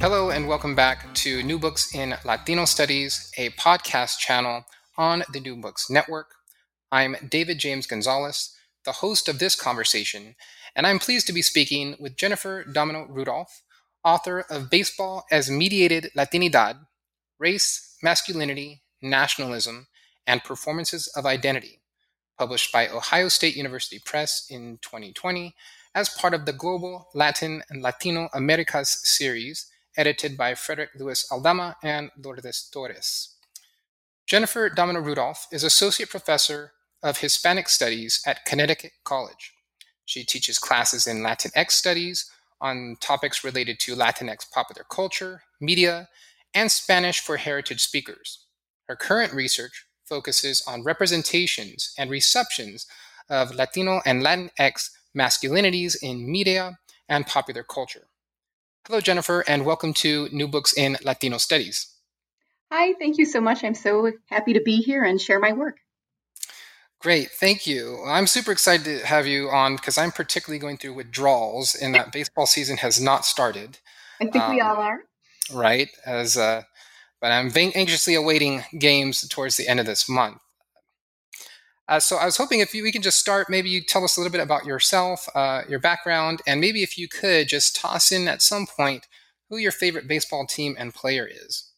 Hello, and welcome back to New Books in Latino Studies, a podcast channel on the New Books Network. I'm David James Gonzalez, the host of this conversation, and I'm pleased to be speaking with Jennifer Domino Rudolph, author of Baseball as Mediated Latinidad Race, Masculinity, Nationalism, and Performances of Identity, published by Ohio State University Press in 2020 as part of the Global Latin and Latino Americas series edited by Frederick Luis Aldama and Lourdes Torres. Jennifer Domino Rudolph is Associate Professor of Hispanic Studies at Connecticut College. She teaches classes in Latinx studies on topics related to Latinx popular culture, media, and Spanish for heritage speakers. Her current research focuses on representations and receptions of Latino and Latinx masculinities in media and popular culture. Hello, Jennifer, and welcome to New Books in Latino Studies. Hi, thank you so much. I'm so happy to be here and share my work. Great, thank you. I'm super excited to have you on because I'm particularly going through withdrawals in that baseball season has not started. I think um, we all are. Right, as uh, but I'm anxiously awaiting games towards the end of this month. Uh, so I was hoping if you, we can just start, maybe you tell us a little bit about yourself, uh, your background, and maybe if you could just toss in at some point who your favorite baseball team and player is.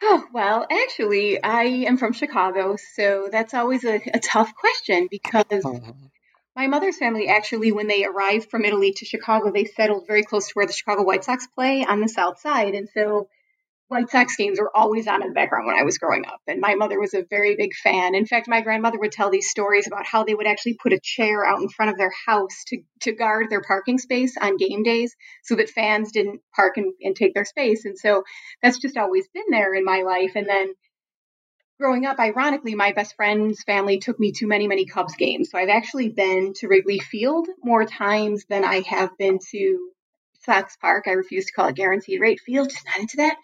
Oh, well, actually, I am from Chicago, so that's always a, a tough question because mm-hmm. my mother's family actually, when they arrived from Italy to Chicago, they settled very close to where the Chicago White Sox play on the south side. And so White Sox games were always on in the background when I was growing up. And my mother was a very big fan. In fact, my grandmother would tell these stories about how they would actually put a chair out in front of their house to, to guard their parking space on game days so that fans didn't park and, and take their space. And so that's just always been there in my life. And then growing up, ironically, my best friend's family took me to many, many Cubs games. So I've actually been to Wrigley Field more times than I have been to Sox Park. I refuse to call it guaranteed rate field, just not into that.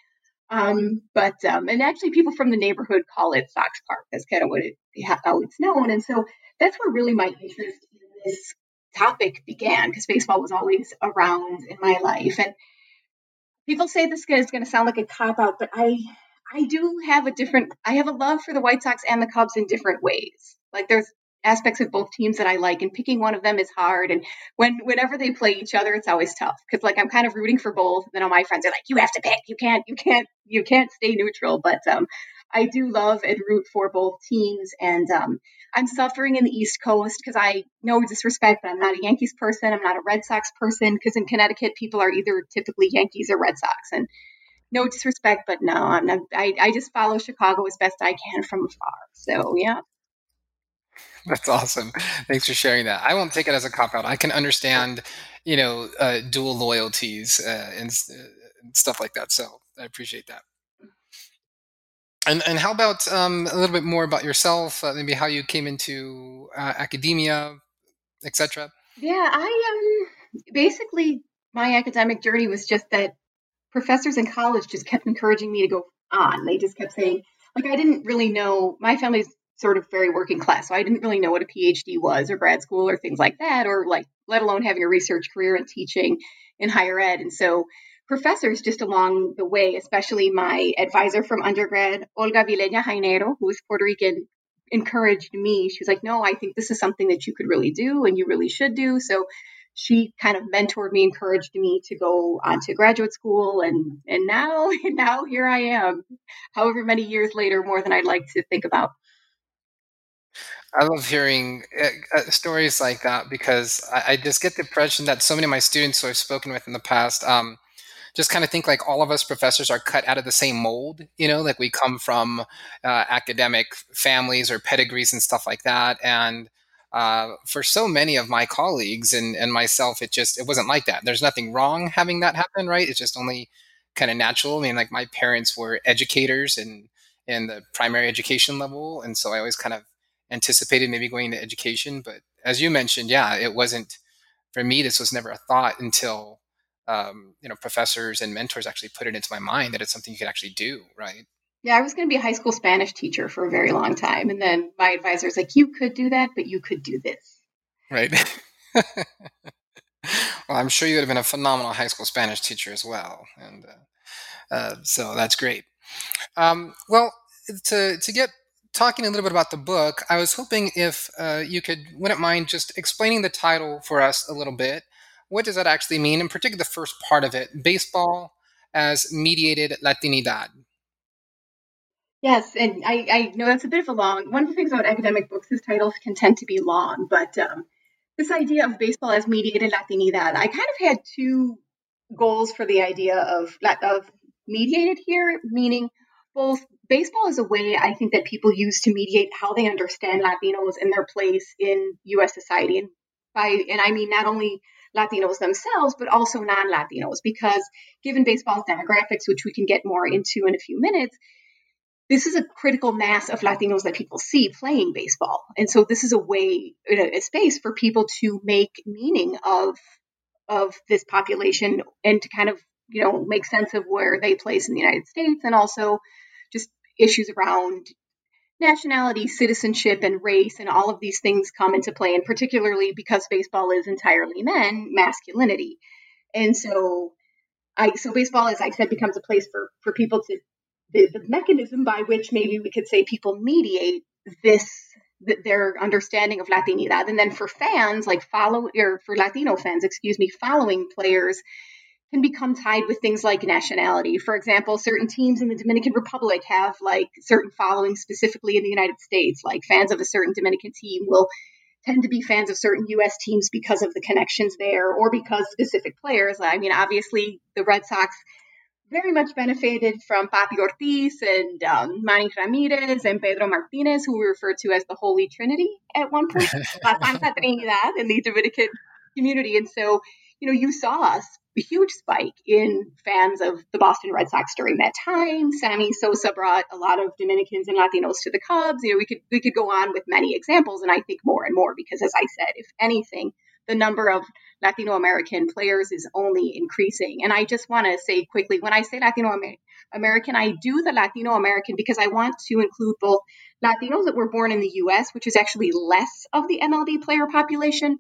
Um, but um, and actually, people from the neighborhood call it Sox Park. That's kind of what it how it's known. And so that's where really my interest in this topic began because baseball was always around in my life. And people say this is going to sound like a cop out, but I I do have a different I have a love for the White Sox and the Cubs in different ways. Like there's aspects of both teams that I like, and picking one of them is hard. And when whenever they play each other, it's always tough because like I'm kind of rooting for both. And then all my friends are like, "You have to pick. You can't. You can't. You can't stay neutral." But um, I do love and root for both teams, and um, I'm suffering in the East Coast because I no disrespect, but I'm not a Yankees person. I'm not a Red Sox person because in Connecticut, people are either typically Yankees or Red Sox, and no disrespect, but no, I'm not. I, I just follow Chicago as best I can from afar. So yeah. That's awesome. Thanks for sharing that. I won't take it as a cop out. I can understand, you know, uh, dual loyalties uh, and, uh, and, stuff like that. So I appreciate that. And and how about um, a little bit more about yourself? Uh, maybe how you came into uh, academia, etc. Yeah, I um basically my academic journey was just that professors in college just kept encouraging me to go on. They just kept saying, like, I didn't really know. My family's sort of very working class. So I didn't really know what a PhD was or grad school or things like that, or like, let alone having a research career and teaching in higher ed. And so professors just along the way, especially my advisor from undergrad, Olga Vilella Jainero, who is Puerto Rican, encouraged me. She was like, no, I think this is something that you could really do and you really should do. So she kind of mentored me, encouraged me to go on to graduate school, and and now now here I am, however many years later, more than I'd like to think about. I love hearing uh, uh, stories like that because I, I, just get the impression that so many of my students who I've spoken with in the past um, just kind of think like all of us professors are cut out of the same mold. You know, like we come from uh, academic families or pedigrees and stuff like that, and uh, for so many of my colleagues and, and myself, it just it wasn't like that. There's nothing wrong having that happen, right? It's just only kind of natural. I mean, like my parents were educators and in the primary education level, and so I always kind of anticipated maybe going into education. But as you mentioned, yeah, it wasn't for me. This was never a thought until um, you know professors and mentors actually put it into my mind that it's something you could actually do, right? Yeah, I was going to be a high school Spanish teacher for a very long time. And then my advisor was like, you could do that, but you could do this. Right. well, I'm sure you would have been a phenomenal high school Spanish teacher as well. And uh, uh, so that's great. Um, well, to, to get talking a little bit about the book, I was hoping if uh, you could, wouldn't mind just explaining the title for us a little bit. What does that actually mean? In particular, the first part of it baseball as mediated Latinidad. Yes, and I, I know that's a bit of a long. One of the things about academic books is titles can tend to be long, but um, this idea of baseball as mediated Latinidad, I kind of had two goals for the idea of of mediated here, meaning both baseball is a way I think that people use to mediate how they understand Latinos and their place in U.S. society, and by and I mean not only Latinos themselves, but also non-Latinos, because given baseball's demographics, which we can get more into in a few minutes this is a critical mass of Latinos that people see playing baseball. And so this is a way, a, space for people to make meaning of of this population and to kind of, you know, make sense of where they place in the United States and also issues around nationality, citizenship, and race, and all of these things come into play, and particularly because baseball is entirely men, masculinity. And so I so baseball, as I said, becomes a place for for people to the, the mechanism by which maybe we could say people mediate this their understanding of Latinidad. And then for fans, like follow or for Latino fans, excuse me, following players can become tied with things like nationality. For example, certain teams in the Dominican Republic have like certain following specifically in the United States. Like fans of a certain Dominican team will tend to be fans of certain US teams because of the connections there or because specific players. I mean, obviously the Red Sox very much benefited from Papi Ortiz and um, Manny Ramirez and Pedro Martinez, who we referred to as the Holy Trinity at one point, La Santa Trinidad in the Dominican community. And so, you know, you saw us huge spike in fans of the Boston Red Sox during that time. Sammy Sosa brought a lot of Dominicans and Latinos to the Cubs. You know, we could we could go on with many examples, and I think more and more because, as I said, if anything, the number of Latino American players is only increasing. And I just want to say quickly when I say Latino American, I do the Latino American because I want to include both Latinos that were born in the US, which is actually less of the MLB player population,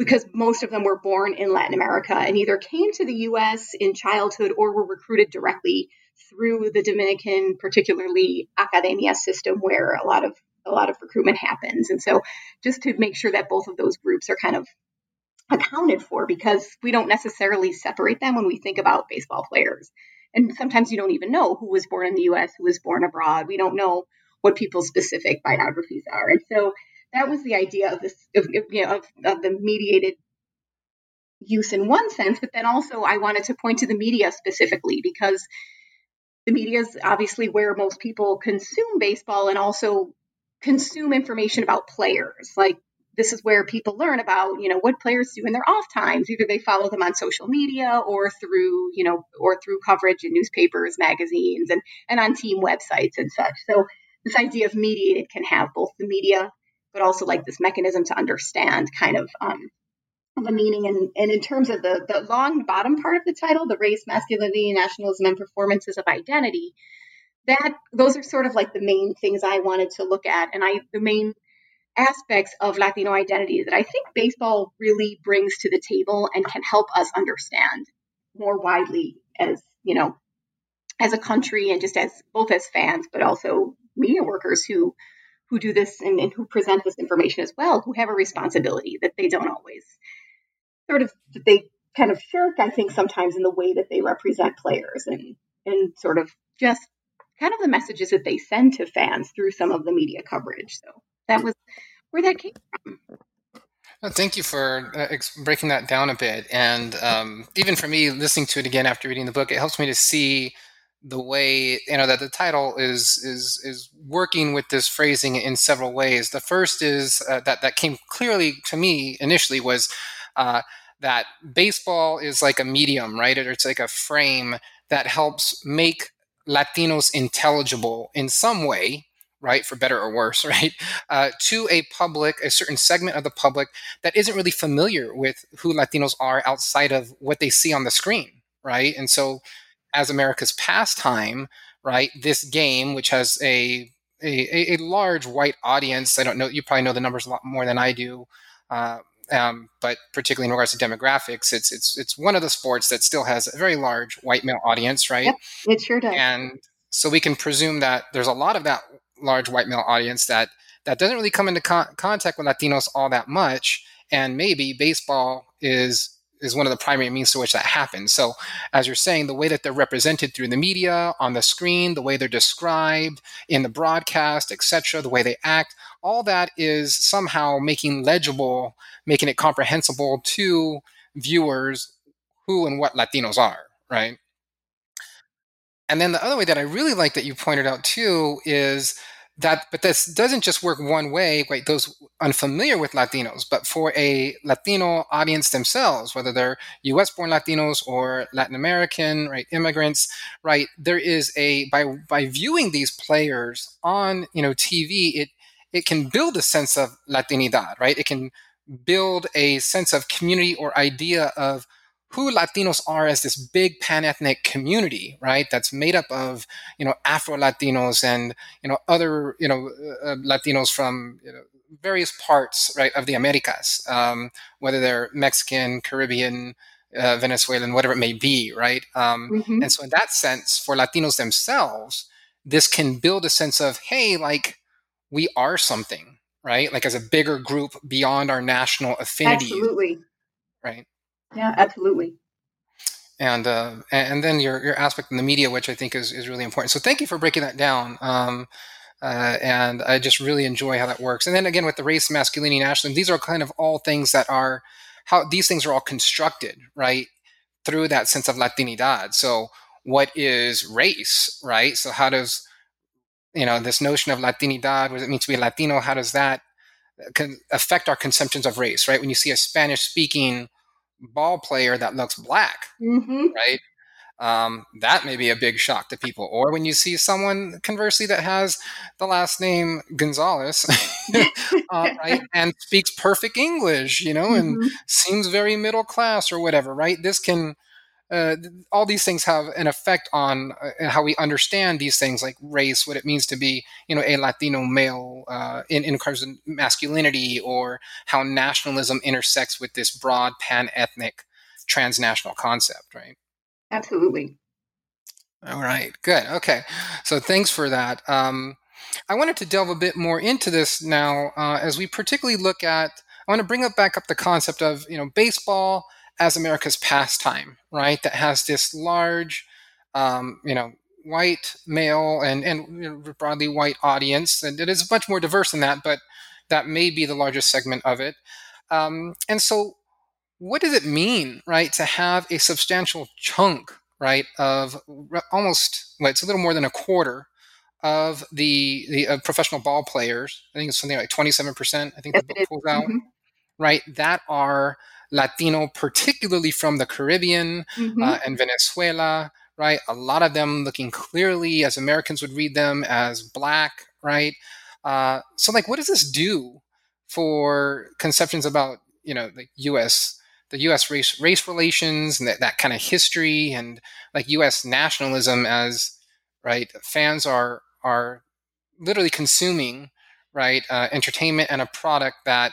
because most of them were born in Latin America and either came to the US in childhood or were recruited directly through the Dominican, particularly academia system, where a lot of a lot of recruitment happens. And so just to make sure that both of those groups are kind of accounted for because we don't necessarily separate them when we think about baseball players. And sometimes you don't even know who was born in the US, who was born abroad. We don't know what people's specific biographies are. And so that was the idea of this, of, you know, of, of the mediated use in one sense, but then also I wanted to point to the media specifically because the media is obviously where most people consume baseball and also consume information about players. Like this is where people learn about, you know, what players do in their off times. Either they follow them on social media or through, you know, or through coverage in newspapers, magazines, and and on team websites and such. So this idea of mediated can have both the media, but also like this mechanism to understand kind of um, the meaning. And, and in terms of the the long bottom part of the title, the race, masculinity, nationalism, and performances of identity, that those are sort of like the main things I wanted to look at, and I the main aspects of Latino identity that I think baseball really brings to the table and can help us understand more widely as, you know, as a country and just as both as fans, but also media workers who who do this and, and who present this information as well, who have a responsibility that they don't always sort of they kind of shirk, I think, sometimes in the way that they represent players and and sort of just kind of the messages that they send to fans through some of the media coverage. So that was where that came from. Thank you for uh, breaking that down a bit. And um, even for me, listening to it again after reading the book, it helps me to see the way you know that the title is is is working with this phrasing in several ways. The first is uh, that that came clearly to me initially was uh, that baseball is like a medium, right? It's like a frame that helps make Latinos intelligible in some way, right, for better or worse, right, uh, to a public, a certain segment of the public that isn't really familiar with who Latinos are outside of what they see on the screen, right? And so as America's pastime, right? This game, which has a a, a large white audience. I don't know. You probably know the numbers a lot more than I do. Uh, um, but particularly in regards to demographics, it's it's it's one of the sports that still has a very large white male audience, right? Yep, it sure does. And so we can presume that there's a lot of that large white male audience that that doesn't really come into con- contact with Latinos all that much, and maybe baseball is is one of the primary means to which that happens. So, as you're saying, the way that they're represented through the media, on the screen, the way they're described in the broadcast, etc., the way they act, all that is somehow making legible, making it comprehensible to viewers who and what Latinos are, right? And then the other way that I really like that you pointed out too is that but this doesn't just work one way right? Those unfamiliar with latinos but for a latino audience themselves whether they're us born latinos or latin american right immigrants right there is a by by viewing these players on you know tv it it can build a sense of latinidad right? It can build a sense of community or idea of who Latinos are as this big pan-ethnic community, right? That's made up of you know Afro Latinos and you know other you know uh, Latinos from you know, various parts right of the Americas, um, whether they're Mexican, Caribbean, uh, Venezuelan, whatever it may be, right? Um, mm-hmm. And so, in that sense, for Latinos themselves, this can build a sense of hey, like we are something, right? Like as a bigger group beyond our national affinity, absolutely, right? Yeah, absolutely. And uh, and then your your aspect in the media, which I think is, is really important. So thank you for breaking that down. Um, uh, and I just really enjoy how that works. And then again with the race, masculinity, nationalism, these are kind of all things that are how these things are all constructed, right, through that sense of Latinidad. So what is race, right? So how does you know this notion of Latinidad? What does it mean to be Latino? How does that uh, affect our conceptions of race, right? When you see a Spanish speaking ball player that looks black, mm-hmm. right? Um, that may be a big shock to people. Or when you see someone, conversely, that has the last name Gonzalez, uh, right, and speaks perfect English, you know, mm-hmm. and seems very middle class or whatever, right? This can uh, all these things have an effect on uh, how we understand these things like race, what it means to be, you know, a Latino male uh, in, in terms of masculinity, or how nationalism intersects with this broad pan-ethnic transnational concept, right? Absolutely. All right, good. Okay, so thanks for that. Um, I wanted to delve a bit more into this now, uh, as we particularly look at. I want to bring up back up the concept of you know baseball as America's pastime, right? That has this large, um, you know, white male and and you know, broadly white audience, and it is much more diverse than that, but that may be the largest segment of it. Um, and so, what does it mean, right, to have a substantial chunk, right, of almost well, it's a little more than a quarter of the the uh, professional ball players. I think it's something like twenty seven percent. I think the book pulls out, mm-hmm. right, that are Latino, particularly from the Caribbean mm-hmm. uh, and Venezuela, right? A lot of them looking clearly, as Americans would read them, as black, right? Uh, so, like, what does this do for conceptions about, you know, the U.S. The U.S. race race relations and that, that kind of history and like U.S. nationalism as right fans are are literally consuming right uh, entertainment and a product that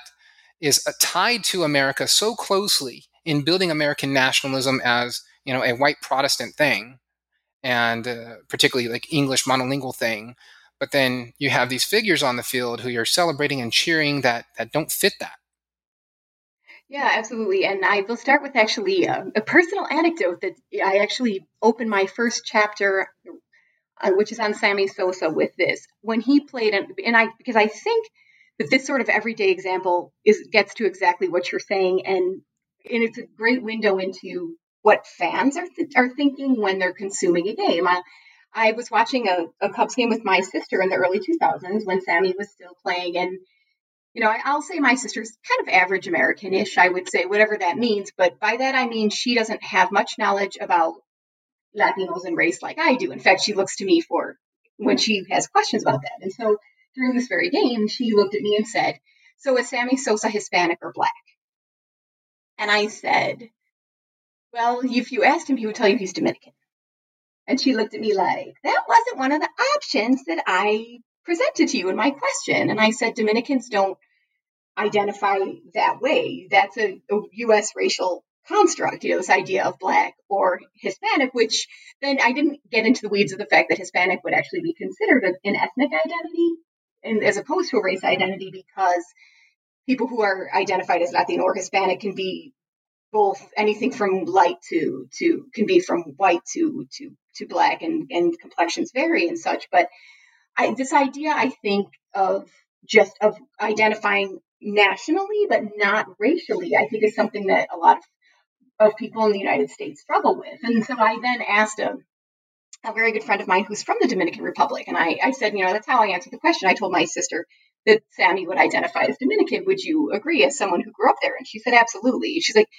is uh, tied to America so closely in building American nationalism as you know a white Protestant thing, and uh, particularly like English monolingual thing. But then you have these figures on the field who you're celebrating and cheering that that don't fit that. Yeah, absolutely. And I will start with actually a, a personal anecdote that I actually opened my first chapter, uh, which is on Sammy Sosa, with this when he played, and, and I because I think that this sort of everyday example is gets to exactly what you're saying, and and it's a great window into what fans are th- are thinking when they're consuming a game. I, I was watching a, a Cubs game with my sister in the early 2000s when Sammy was still playing, and you know, I, will say my sister's kind of average American-ish, I would say, whatever that means. But by that I mean she doesn't have much knowledge about Latinos and race like I do. In fact, she looks to me for when she has questions about that. And so during this very game, she looked at me and said, "So is Sammy Sosa Hispanic or black?" And I said, "Well, if you asked him, he would tell you he's Dominican." And she looked at me like, "That wasn't one of the options that I presented to you in my question." And I said, "Dominicans don't identify that way. That's a, a U.S. racial construct, you know, this idea of black or Hispanic, which then I didn't get into the weeds of the fact that Hispanic would actually be considered an ethnic identity and as opposed to a race identity because people who are identified as Latino or Hispanic can be both anything from light to to can be from white to to to black and and complexions vary and such but I, this idea I think of just of identifying nationally, but not racially, I think is something that a lot of, of people in the United States struggle with. And so I then asked a, a very good friend of mine who's from the Dominican Republic, and I, I said, you know, that's how I answered the question. I told my sister that Sammy would identify as Dominican. Would you agree as someone who grew up there? And she said, absolutely. She's like,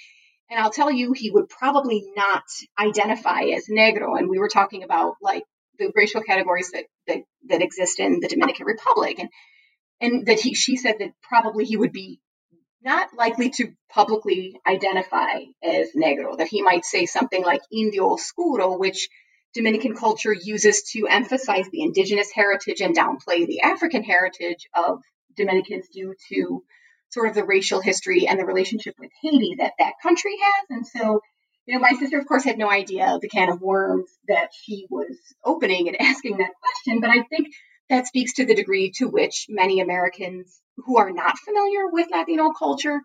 and I'll tell you, he would probably not identify as negro. And we were talking about like the racial categories that, that, that exist in the Dominican Republic. And and that he, she said that probably he would be not likely to publicly identify as negro, that he might say something like indio oscuro, which Dominican culture uses to emphasize the indigenous heritage and downplay the African heritage of Dominicans due to sort of the racial history and the relationship with Haiti that that country has. And so, you know, my sister, of course, had no idea the can of worms that she was opening and asking that question. But I think that speaks to the degree to which many Americans who are not familiar with Latino culture,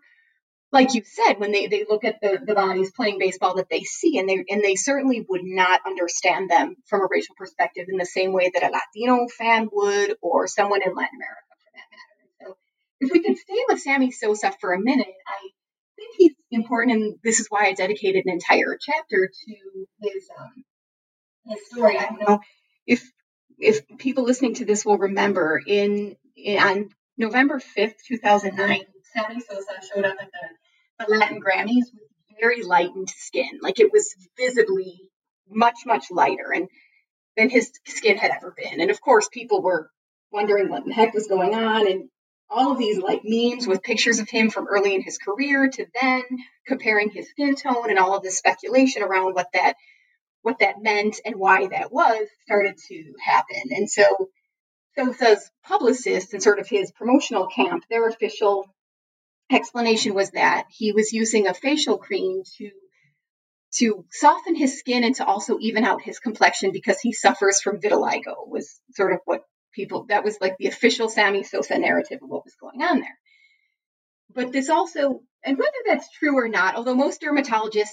like you said, when they, they look at the, the bodies playing baseball that they see, and they and they certainly would not understand them from a racial perspective in the same way that a Latino fan would, or someone in Latin America for that matter. So, if we can stay with Sammy Sosa for a minute, I think he's important, and this is why I dedicated an entire chapter to his um, his story. I don't know if if people listening to this will remember, in, in on November 5th, 2009, Sammy Sosa showed up at the, the Latin Grammys with very lightened skin. Like it was visibly much, much lighter and than his skin had ever been. And of course, people were wondering what the heck was going on. And all of these like memes with pictures of him from early in his career to then comparing his skin tone and all of this speculation around what that what that meant and why that was started to happen. And so so Sosa's publicist and sort of his promotional camp, their official explanation was that he was using a facial cream to to soften his skin and to also even out his complexion because he suffers from vitiligo was sort of what people that was like the official Sammy Sosa narrative of what was going on there. But this also, and whether that's true or not, although most dermatologists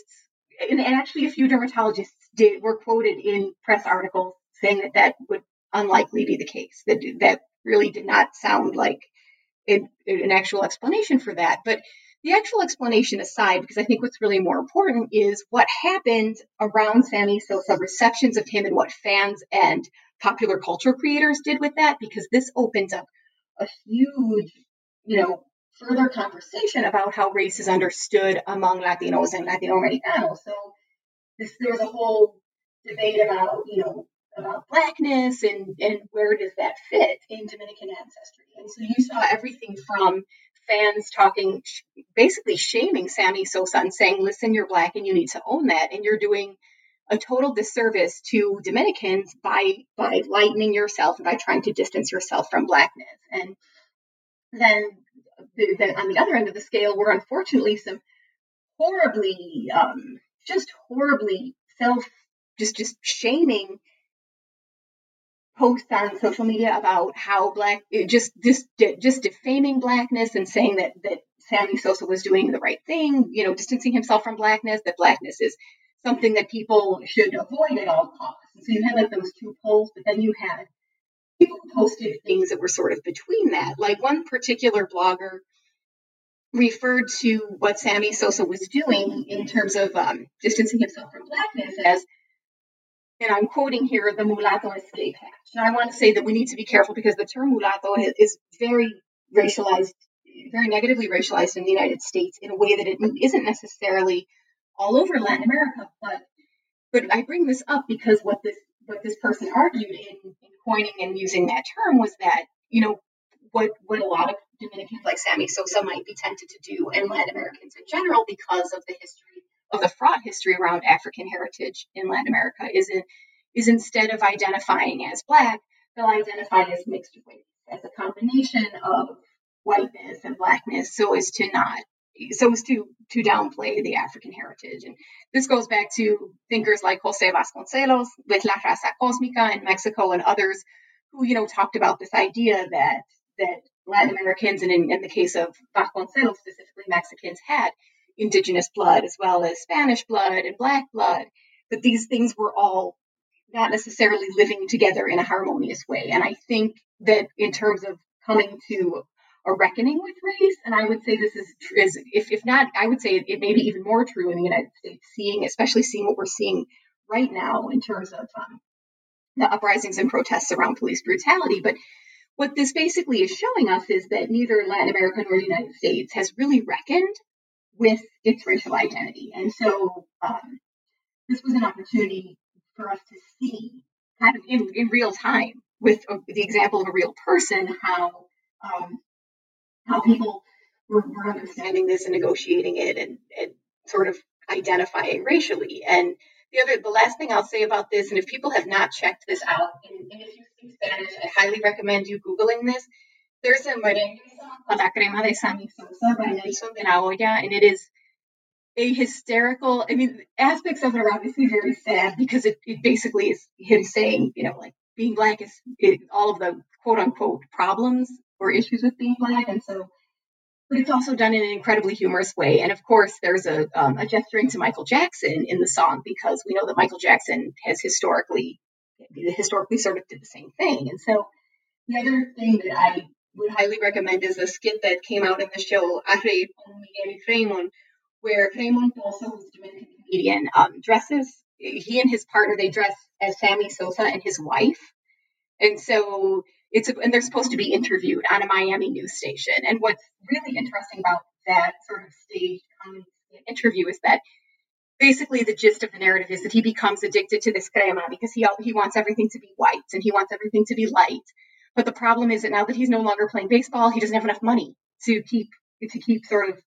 and actually a few dermatologists did were quoted in press articles saying that that would unlikely be the case. That that really did not sound like an actual explanation for that. But the actual explanation aside, because I think what's really more important is what happened around Sammy Sosa, receptions of him, and what fans and popular culture creators did with that, because this opens up a huge, you know, further conversation about how race is understood among Latinos and Latino Americanos. So this, there was a whole debate about, you know, about blackness and, and where does that fit in Dominican ancestry. And so you saw everything from fans talking, basically shaming Sammy Sosa and saying, listen, you're black and you need to own that. And you're doing a total disservice to Dominicans by by lightening yourself and by trying to distance yourself from blackness. And then the, the, on the other end of the scale were unfortunately some horribly, um, just horribly self, just just shaming posts on social media about how black, just just just defaming blackness and saying that that Sammy Sosa was doing the right thing, you know, distancing himself from blackness, that blackness is something that people should avoid at all costs. And so you had like those two poles, but then you had people posted things that were sort of between that. Like one particular blogger referred to what Sammy Sosa was doing in terms of um, distancing himself from blackness as, and I'm quoting here, the mulatto escape hatch. Now, I want to say that we need to be careful because the term mulatto is very racialized, very negatively racialized in the United States in a way that it isn't necessarily all over Latin America. But but I bring this up because what this what this person argued in, in coining and using that term was that you know what what a lot of Dominicans like Sammy Sosa might be tempted to do, and Latin Americans in general, because of the history of the fraught history around African heritage in Latin America, is it is instead of identifying as black, they'll identify as mixed race, as a combination of whiteness and blackness, so as to not so as to to downplay the African heritage. And this goes back to thinkers like Jose Vasconcelos with La Raza Cosmica in Mexico and others who, you know, talked about this idea that that Latin Americans and in, in the case of Vasconcelos, specifically Mexicans, had indigenous blood as well as Spanish blood and black blood. But these things were all not necessarily living together in a harmonious way. And I think that in terms of coming to a reckoning with race. And I would say this is, is if, if not, I would say it may be even more true in the United States, seeing, especially seeing what we're seeing right now in terms of um, the uprisings and protests around police brutality. But what this basically is showing us is that neither Latin America nor the United States has really reckoned with its racial identity. And so um, this was an opportunity for us to see kind of in, in real time with a, the example of a real person how um, how people were, were understanding this and negotiating it and, and sort of identifying racially. And the other, the last thing I'll say about this, and if people have not checked this out, and, and if you speak Spanish, I highly recommend you Googling this. There's a merengue song La Crema de Sammy Sosa by Nelson de la Olla, and it is a hysterical, I mean, aspects of it are obviously very sad because it, it basically is him saying, you know, like being black is it, all of the quote unquote problems or issues with being black. And so, but it's also done in an incredibly humorous way. And of course, there's a, um, a gesturing to Michael Jackson in the song because we know that Michael Jackson has historically, historically sort of did the same thing. And so the other thing that I would highly recommend is a skit that came out in the show Fremon, where Fremon also, who's a Dominican comedian, um, dresses, he and his partner, they dress as Sammy Sosa and his wife. And so it's a, and they're supposed to be interviewed on a Miami news station. And what's really interesting about that sort of staged interview is that basically the gist of the narrative is that he becomes addicted to this crema because he he wants everything to be white and he wants everything to be light. But the problem is that now that he's no longer playing baseball, he doesn't have enough money to keep to keep sort of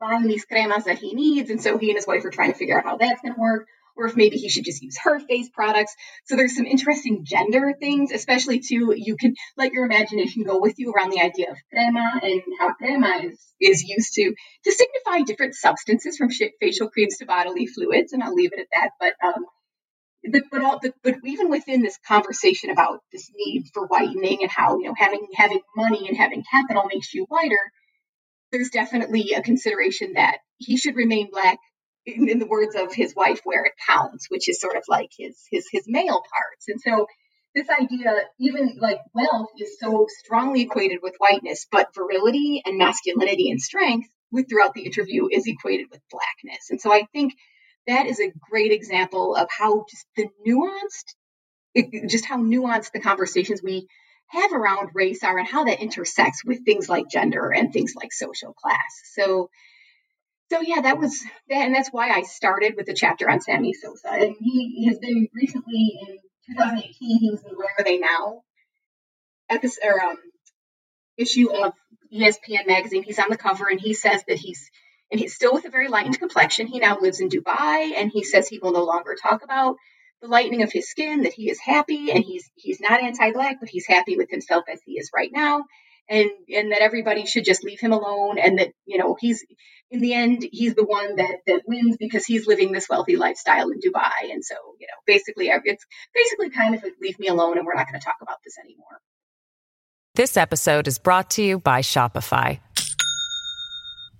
buying these cremas that he needs, and so he and his wife are trying to figure out how that's going to work or if maybe he should just use her face products. So there's some interesting gender things, especially too, you can let your imagination go with you around the idea of crema and how crema is, is used to, to signify different substances from facial creams to bodily fluids. And I'll leave it at that. But, um, but but, but even within this conversation about this need for whitening and how you know having having money and having capital makes you whiter, there's definitely a consideration that he should remain black in, in the words of his wife, where it counts, which is sort of like his his his male parts. And so this idea, even like wealth, is so strongly equated with whiteness, but virility and masculinity and strength, with throughout the interview, is equated with blackness. And so I think that is a great example of how just the nuanced, it, just how nuanced the conversations we have around race are and how that intersects with things like gender and things like social class. So so yeah, that was that, and that's why I started with the chapter on Sammy Sosa. And he has been recently in 2018. He was in Where Are They Now episode or um, issue of ESPN magazine. He's on the cover, and he says that he's and he's still with a very lightened complexion. He now lives in Dubai, and he says he will no longer talk about the lightening of his skin. That he is happy, and he's he's not anti-black, but he's happy with himself as he is right now and and that everybody should just leave him alone and that you know he's in the end he's the one that that wins because he's living this wealthy lifestyle in Dubai and so you know basically it's basically kind of like leave me alone and we're not going to talk about this anymore. This episode is brought to you by Shopify.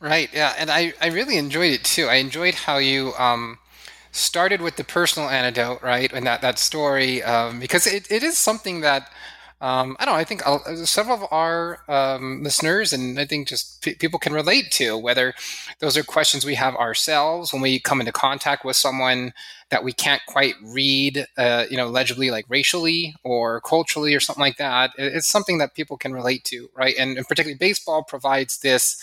Right. Yeah, and I, I really enjoyed it too. I enjoyed how you um, started with the personal anecdote, right, and that that story um, because it, it is something that um, I don't know. I think I'll, several of our um, listeners and I think just p- people can relate to whether those are questions we have ourselves when we come into contact with someone that we can't quite read, uh, you know, legibly, like racially or culturally or something like that. It's something that people can relate to, right? And, and particularly baseball provides this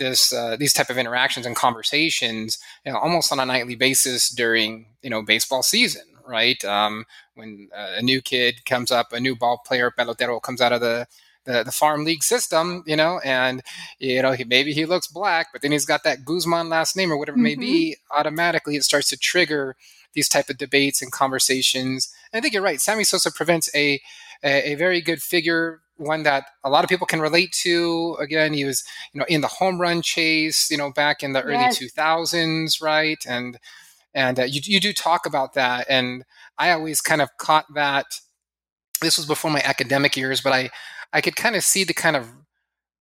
this uh, these type of interactions and conversations you know, almost on a nightly basis during you know baseball season right um, when uh, a new kid comes up a new ball player pelotero comes out of the the, the farm league system, you know, and you know he maybe he looks black, but then he's got that Guzman last name or whatever mm-hmm. it may be. Mm-hmm. Automatically, it starts to trigger these type of debates and conversations. And I think you're right. Sammy Sosa prevents a a, a very good figure one that a lot of people can relate to. Again, he was, you know, in the home run chase, you know, back in the yes. early 2000s, right? And and uh, you you do talk about that, and I always kind of caught that. This was before my academic years, but I I could kind of see the kind of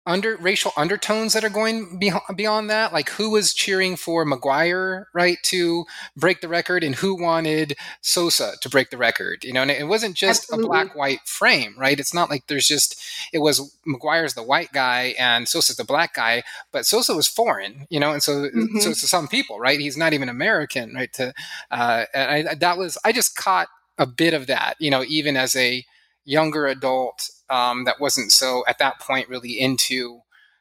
under racial undertones that are going beyond that like who was cheering for mcgwire right to break the record and who wanted sosa to break the record you know and it wasn't just Absolutely. a black white frame right it's not like there's just it was mcgwire's the white guy and sosa's the black guy but sosa was foreign you know and so mm-hmm. so to some people right he's not even american right to uh and I, that was i just caught a bit of that you know even as a younger adult um, that wasn't so at that point really into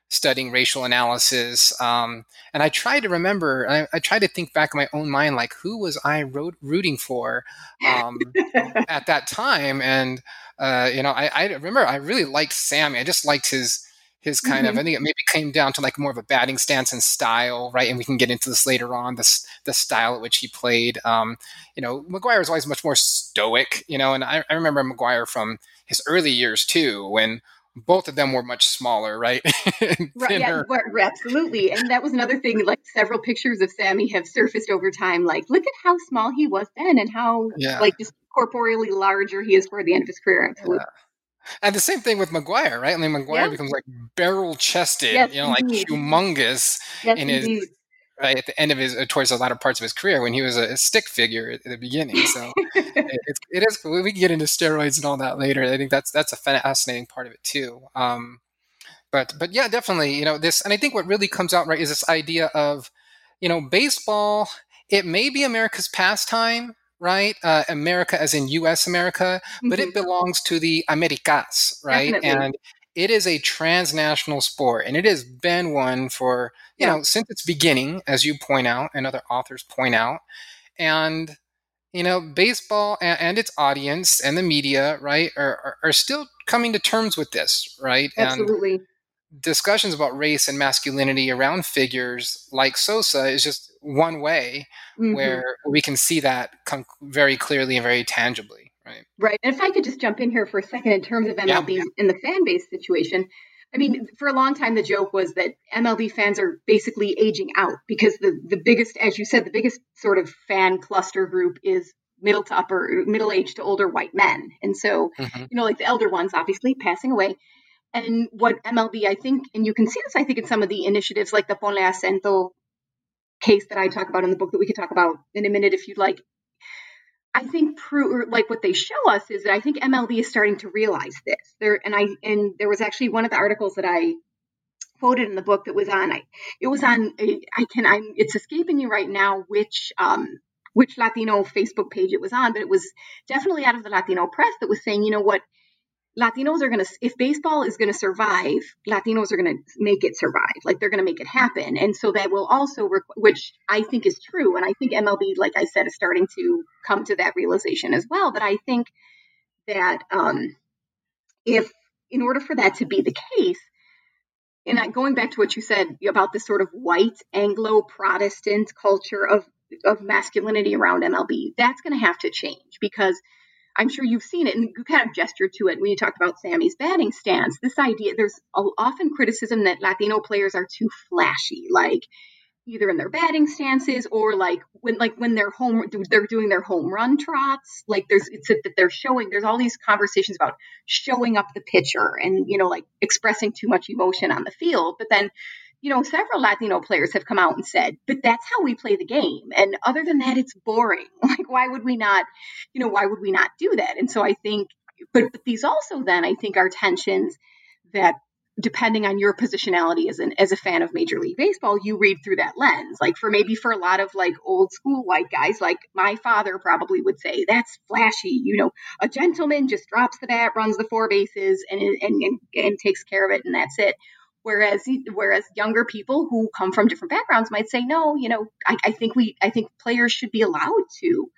studying racial analysis. Um, and I tried to remember, I, I, tried to think back in my own mind, like who was I rooting for um, at that time? And uh, you know, I, I, remember I really liked Sammy. I just liked his his kind mm-hmm. of. I think it maybe came down to like more of a batting stance and style, right? And we can get into this later on. The the style at which he played. Um, you know, McGwire was always much more stoic. You know, and I, I remember McGwire from his early years too, when both of them were much smaller, right? right, yeah, absolutely. And that was another thing. Like several pictures of Sammy have surfaced over time. Like, look at how small he was then, and how yeah. like just corporeally larger he is for the end of his career. Absolutely. Yeah. And the same thing with McGwire, right? I mean, McGwire yeah. becomes like barrel chested, yes, you know, indeed. like humongous yes, in his indeed right at the end of his uh, towards the latter parts of his career when he was a, stick figure at the beginning. So it, it's, it is we can get into steroids and all that later. I think that's that's a fascinating part of it too. Um, but but yeah, definitely you know this, and I think what really comes out right is this idea of you know baseball. It may be America's pastime, right? Uh, America, as in U.S. America, mm-hmm. but it mm-hmm. belongs to the Americas, right? Definitely. And it is a transnational sport and it has been one for you yeah. know since its beginning as you point out and other authors point out and you know baseball and, and its audience and the media right are, are, are, still coming to terms with this right absolutely and discussions about race and masculinity around figures like sosa is just one way mm-hmm. where we can see that come very clearly and very tangibly Right. Right. And if I could just jump in here for a second in terms of MLB yeah. in the fan base situation. I mean, for a long time, the joke was that MLB fans are basically aging out because the, the biggest, as you said, the biggest sort of fan cluster group is middle to upper, middle aged to older white men. And so, mm-hmm. you know, like the elder ones obviously passing away. And what MLB, I think, and you can see this, I think, in some of the initiatives like the Ponle Acento case that I talk about in the book that we could talk about in a minute if you'd like, I think prove like what they show us is that I think MLB is starting to realize this. There and I and there was actually one of the articles that I quoted in the book that was on I it was on I can I'm it's escaping you right now which um which Latino Facebook page it was on, but it was definitely out of the Latino press that was saying, you know what, Latinos are going to, if baseball is going to survive, Latinos are going to make it survive. Like they're going to make it happen. And so that will also, which I think is true. And I think MLB, like I said, is starting to come to that realization as well. But I think that um, if, in order for that to be the case, and going back to what you said about this sort of white Anglo Protestant culture of of masculinity around MLB. That's going to have to change because I'm sure you've seen it and you kind of gestured to it when you talked about Sammy's batting stance. This idea, there's often criticism that Latino players are too flashy, like either in their batting stances or like when like when they're home they're doing their home run trots like there's it's that they're showing there's all these conversations about showing up the pitcher and you know like expressing too much emotion on the field but then you know several latino players have come out and said but that's how we play the game and other than that it's boring like why would we not you know why would we not do that and so i think but, but these also then i think are tensions that depending on your positionality as an as a fan of Major League Baseball, you read through that lens. Like for maybe for a lot of like old school white guys, like my father probably would say, that's flashy. You know, a gentleman just drops the bat, runs the four bases, and and and, and takes care of it, and that's it. Whereas whereas younger people who come from different backgrounds might say, no, you know, I, I think we I think players should be allowed to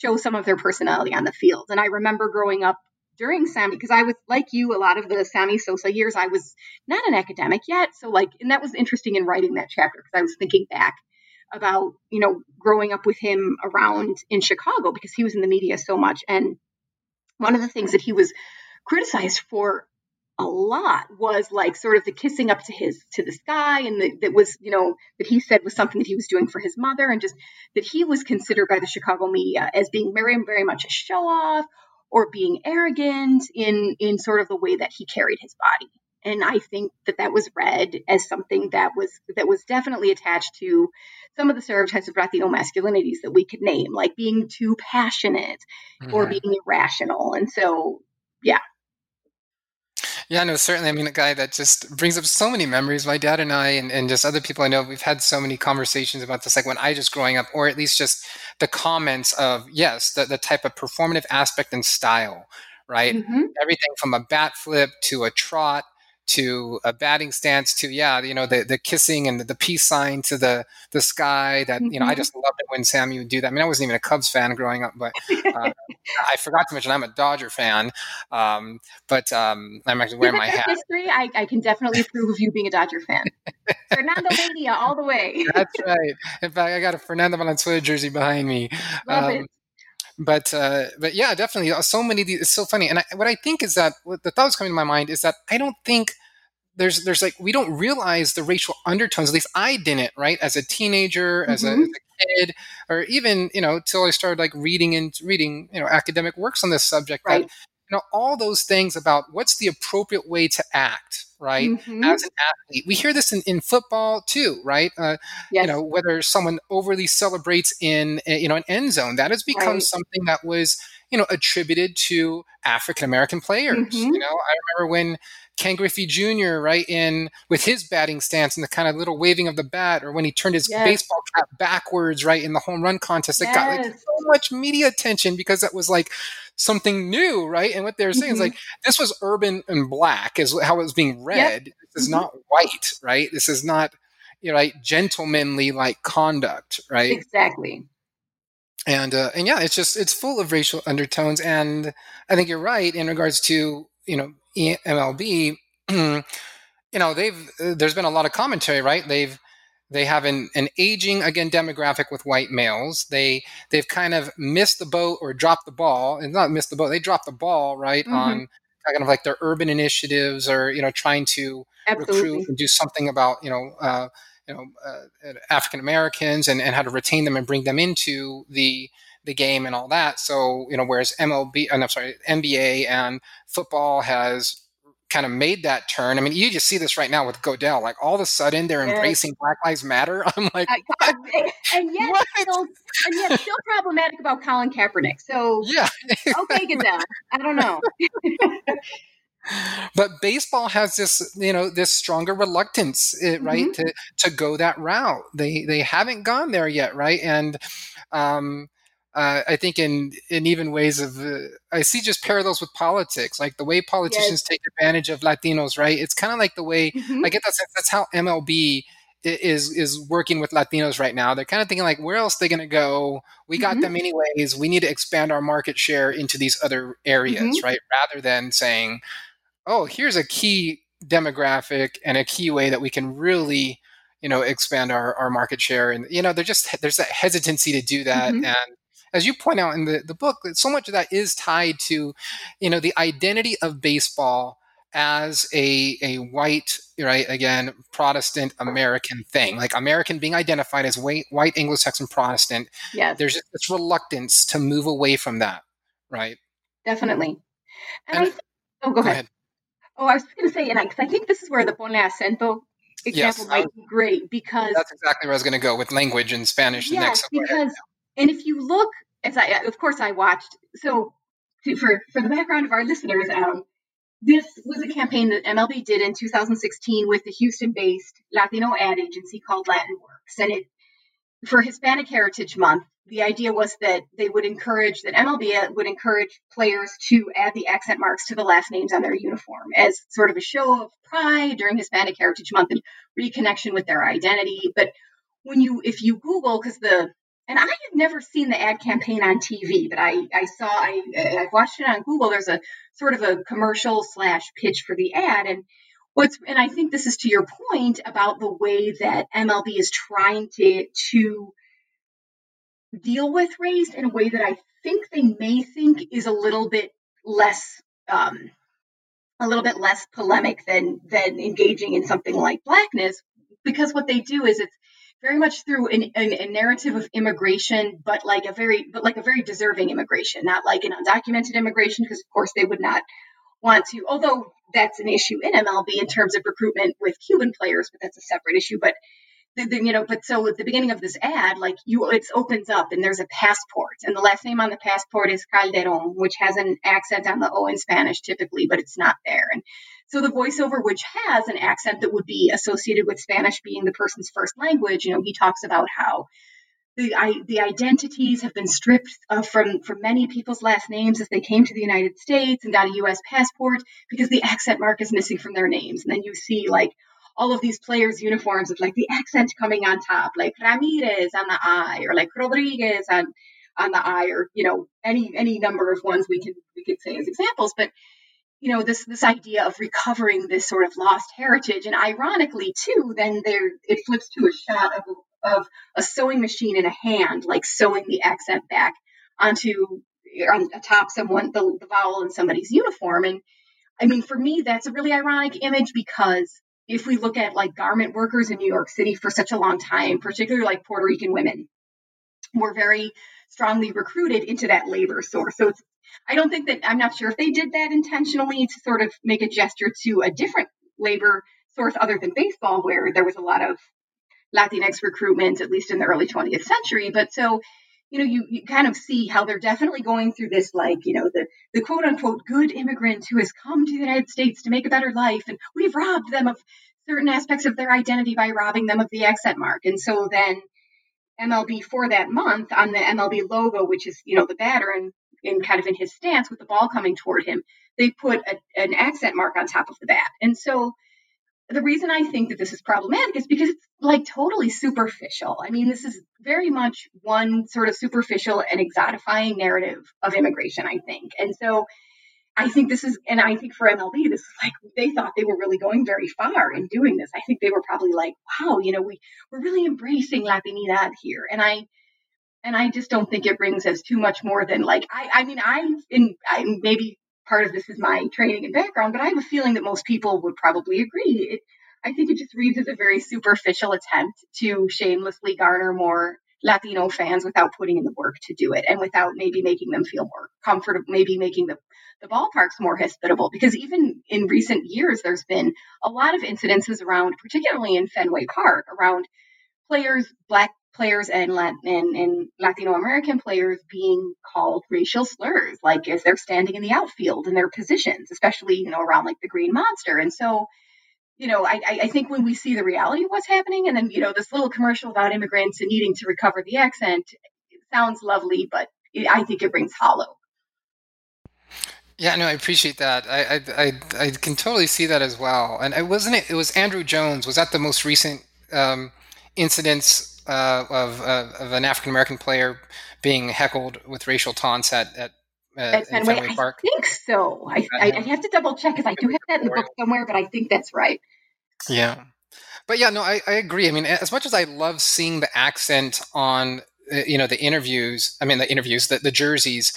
show some of their personality on the field. And I remember growing up during Sammy, because I was like you, a lot of the Sammy Sosa years, I was not an academic yet. So, like, and that was interesting in writing that chapter because I was thinking back about, you know, growing up with him around in Chicago because he was in the media so much. And one of the things that he was criticized for a lot was like sort of the kissing up to his to the sky and the, that was you know that he said was something that he was doing for his mother and just that he was considered by the chicago media as being very very much a show off or being arrogant in in sort of the way that he carried his body. And i think that that was read as something that was that was definitely attached to some of the stereotypes of latino masculinities that we could name like being too passionate mm-hmm. or being irrational. And so yeah yeah, no, certainly. I mean, a guy that just brings up so many memories. My dad and I, and, and just other people I know, we've had so many conversations about this, like when I just growing up, or at least just the comments of, yes, the, the type of performative aspect and style, right? Mm-hmm. Everything from a bat flip to a trot to a batting stance to yeah you know the the kissing and the, the peace sign to the the sky that you know I mm-hmm. just loved it when Sammy would do that. I mean I wasn't even a Cubs fan growing up, but uh, I forgot to mention I'm a Dodger fan. Um, but um, I'm actually wearing my hat. History, I, I can definitely approve of you being a Dodger fan. Fernando Mania all the way. That's right. In fact, I got a Fernando Valenzuela jersey behind me. Um, but uh, but yeah, definitely. Uh, so many. It's so funny. And I, what I think is that what the thoughts coming to my mind is that I don't think there's there's like we don't realize the racial undertones. At least I didn't. Right, as a teenager, mm-hmm. as, a, as, a, kid, or even you know till I started like reading and reading you know academic works on this subject. Right. That, you know all those things about what's the appropriate way to act right mm-hmm. as an athlete we hear this in, in football too right uh, yes. you know whether someone overly celebrates in eh, you know an end zone that has become right. something that was you know attributed to african american players mm-hmm. you know i remember when Ken Griffey Jr. right in with his batting stance and the kind of little waving of the bat, or when he turned his yes. baseball cap backwards right in the home run contest. It yes. got like so much media attention because that was like something new, right? And what they were saying mm-hmm. is like this was urban and black, is how it was being read. Yep. This is mm-hmm. not white, right? This is not you know, right gentlemanly like conduct, right? Exactly. And uh, and yeah, it's just it's full of racial undertones, and I think you're right in regards to you know MLB. you know, they've there's been a lot of commentary, right? They've they have an, an aging again demographic with white males. They they've kind of missed the boat or dropped the ball, and not missed the boat. They dropped the ball right mm-hmm. on kind of like their urban initiatives or you know trying to Absolutely. recruit and do something about you know uh, you know uh, African Americans and, and how to retain them and bring them into the the game and all that. So you know whereas MLB, uh, I'm sorry, NBA and football has kind of made that turn. I mean, you just see this right now with Goodell. Like all of a sudden, they're embracing Black Lives Matter. I'm like, what? and yet, what? Still, and yet, still problematic about Colin Kaepernick. So yeah, okay, Goodell. I don't know. But baseball has this, you know, this stronger reluctance, eh, right, mm-hmm. to to go that route. They they haven't gone there yet, right, and. Um, uh, I think in in even ways of uh, I see just parallels with politics, like the way politicians yes. take advantage of Latinos, right? It's kind of like the way mm-hmm. I get that sense. That's how MLB is is working with Latinos right now. They're kind of thinking like, where else are they going to go? We got mm-hmm. them anyways. We need to expand our market share into these other areas, mm-hmm. right? Rather than saying, oh, here's a key demographic and a key way that we can really you know, expand our, our market share. And, you know, there's just, there's that hesitancy to do that. Mm-hmm. And as you point out in the, the book, so much of that is tied to, you know, the identity of baseball as a, a white, right, again, Protestant American thing, like American being identified as white, white Anglo-Saxon Protestant. Yes. There's this reluctance to move away from that, right? Definitely. And, and I think, oh, go, go ahead. ahead. Oh, I was going to say, and I, I think this is where the ponle acento example yes, might be great because that's exactly where I was going to go with language in Spanish. Yes, next one because and if you look, as I of course I watched. So for for the background of our listeners, um, this was a campaign that MLB did in 2016 with the Houston-based Latino ad agency called Latin Works, and it for Hispanic Heritage Month, the idea was that they would encourage that MLB would encourage players to add the accent marks to the last names on their uniform as sort of a show of pride during Hispanic Heritage Month and reconnection with their identity. But when you, if you Google, because the and I had never seen the ad campaign on TV, but I, I saw I I watched it on Google. There's a sort of a commercial slash pitch for the ad, and what's and I think this is to your point about the way that MLB is trying to to deal with race in a way that I think they may think is a little bit less um, a little bit less polemic than than engaging in something like blackness because what they do is it's very much through an, an, a narrative of immigration but like a very but like a very deserving immigration not like an undocumented immigration because of course they would not want to although that's an issue in mlb in terms of recruitment with cuban players but that's a separate issue but you know, but so at the beginning of this ad, like you, it opens up and there's a passport, and the last name on the passport is Calderon, which has an accent on the O in Spanish typically, but it's not there. And so the voiceover, which has an accent that would be associated with Spanish being the person's first language, you know, he talks about how the I, the identities have been stripped uh, from from many people's last names as they came to the United States and got a U.S. passport because the accent mark is missing from their names. And then you see like all of these players' uniforms with like the accent coming on top, like Ramirez on the I, or like Rodriguez on on the I, or you know any any number of ones we could we could say as examples. But you know this this idea of recovering this sort of lost heritage, and ironically too, then there it flips to a shot of of a sewing machine in a hand, like sewing the accent back onto on atop someone the, the vowel in somebody's uniform and I mean, for me, that's a really ironic image because if we look at like garment workers in New York City for such a long time, particularly like Puerto Rican women, were very strongly recruited into that labor source. So it's, I don't think that, I'm not sure if they did that intentionally to sort of make a gesture to a different labor source other than baseball, where there was a lot of Latinx recruitment, at least in the early 20th century. But so you know, you, you kind of see how they're definitely going through this, like, you know, the, the quote unquote good immigrant who has come to the United States to make a better life. And we've robbed them of certain aspects of their identity by robbing them of the accent mark. And so then MLB for that month on the MLB logo, which is, you know, the batter and in kind of in his stance with the ball coming toward him, they put a, an accent mark on top of the bat. And so the reason I think that this is problematic is because it's like totally superficial. I mean, this is very much one sort of superficial and exotifying narrative of immigration, I think. And so I think this is, and I think for MLB, this is like they thought they were really going very far in doing this. I think they were probably like, wow, you know, we we're really embracing Latinidad here, and I and I just don't think it brings us too much more than like I I mean I in I maybe part of this is my training and background, but I have a feeling that most people would probably agree. It, I think it just reads as a very superficial attempt to shamelessly garner more Latino fans without putting in the work to do it and without maybe making them feel more comfortable, maybe making the, the ballparks more hospitable. Because even in recent years, there's been a lot of incidences around, particularly in Fenway Park, around players, black players and, Latin, and Latino American players being called racial slurs, like as they're standing in the outfield in their positions, especially you know around like the Green Monster. And so, you know, I, I think when we see the reality of what's happening, and then you know this little commercial about immigrants and needing to recover the accent, sounds lovely, but it, I think it rings hollow. Yeah, no, I appreciate that. I, I, I, I, can totally see that as well. And it wasn't it. It was Andrew Jones. Was that the most recent um, incidents uh, of, uh, of an African American player being heckled with racial taunts at, at, uh, at Fenway, Fenway, Park? I think so. I, I, I have to double check because I do have that in the book somewhere, but I think that's right. Yeah. but yeah, no, I, I agree. I mean, as much as I love seeing the accent on uh, you know the interviews i mean the interviews the, the jerseys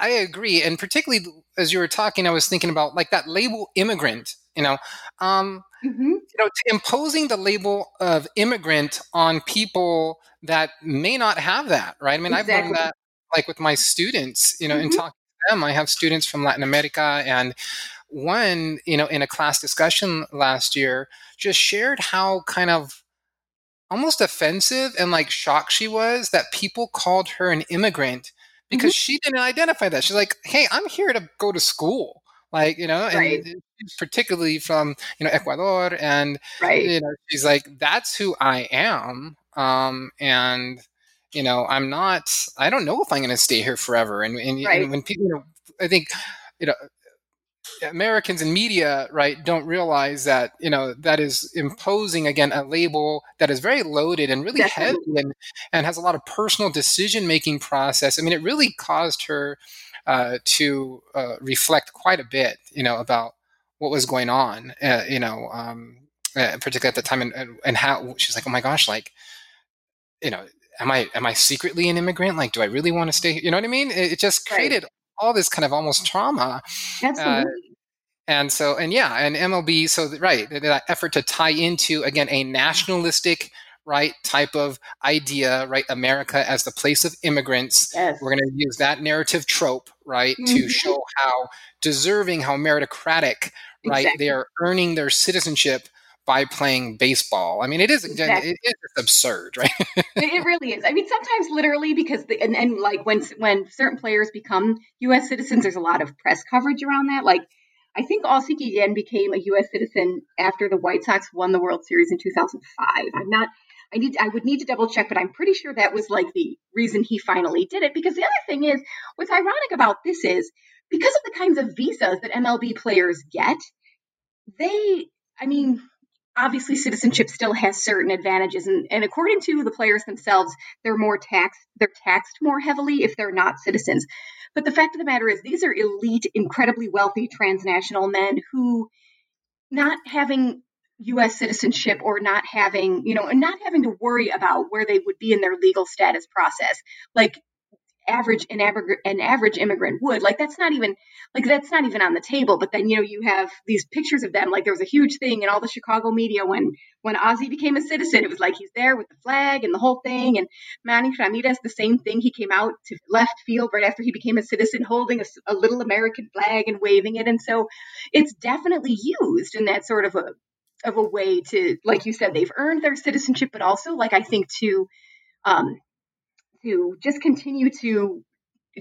i agree and particularly as you were talking i was thinking about like that label immigrant you know um mm-hmm. you know imposing the label of immigrant on people that may not have that right i mean exactly. i've learned that like with my students you know mm-hmm. in talking to them i have students from latin america and one you know in a class discussion last year just shared how kind of almost offensive and like shocked she was that people called her an immigrant because mm-hmm. she didn't identify that. She's like, "Hey, I'm here to go to school." Like, you know, right. and particularly from, you know, Ecuador and right. you know, she's like, "That's who I am." Um and you know, I'm not I don't know if I'm going to stay here forever and and, right. and when people, you know, I think you know Americans in media, right, don't realize that you know that is imposing again a label that is very loaded and really Definitely. heavy and, and has a lot of personal decision making process. I mean, it really caused her uh, to uh, reflect quite a bit, you know, about what was going on, uh, you know, um, uh, particularly at the time, and, and how she's like, oh my gosh, like, you know, am I am I secretly an immigrant? Like, do I really want to stay? You know what I mean? It, it just created right all this kind of almost trauma. Uh, Absolutely. Uh, and so, and yeah, and MLB, so right, that effort to tie into, again, a nationalistic, right, type of idea, right, America as the place of immigrants. Yes. We're going to use that narrative trope, right, mm-hmm. to show how deserving, how meritocratic, right, exactly. they are earning their citizenship by playing baseball. I mean, it is exactly. it is absurd, right? it really is. I mean, sometimes literally because the, and, and like when when certain players become U.S. citizens, there's a lot of press coverage around that. Like, I think Ozzie Guillen became a U.S. citizen after the White Sox won the World Series in 2005. I'm not. I need. I would need to double check, but I'm pretty sure that was like the reason he finally did it. Because the other thing is, what's ironic about this is because of the kinds of visas that MLB players get, they. I mean, obviously citizenship still has certain advantages and, and according to the players themselves they're more taxed they're taxed more heavily if they're not citizens but the fact of the matter is these are elite incredibly wealthy transnational men who not having US citizenship or not having, you know, and not having to worry about where they would be in their legal status process. Like average an average an average immigrant would. Like that's not even like that's not even on the table. But then you know you have these pictures of them. Like there was a huge thing in all the Chicago media when when Ozzie became a citizen. It was like he's there with the flag and the whole thing. And Manny Ramirez, the same thing. He came out to left field right after he became a citizen, holding a, a little American flag and waving it. And so it's definitely used in that sort of a of a way to, like you said, they've earned their citizenship, but also like I think to um, to just continue to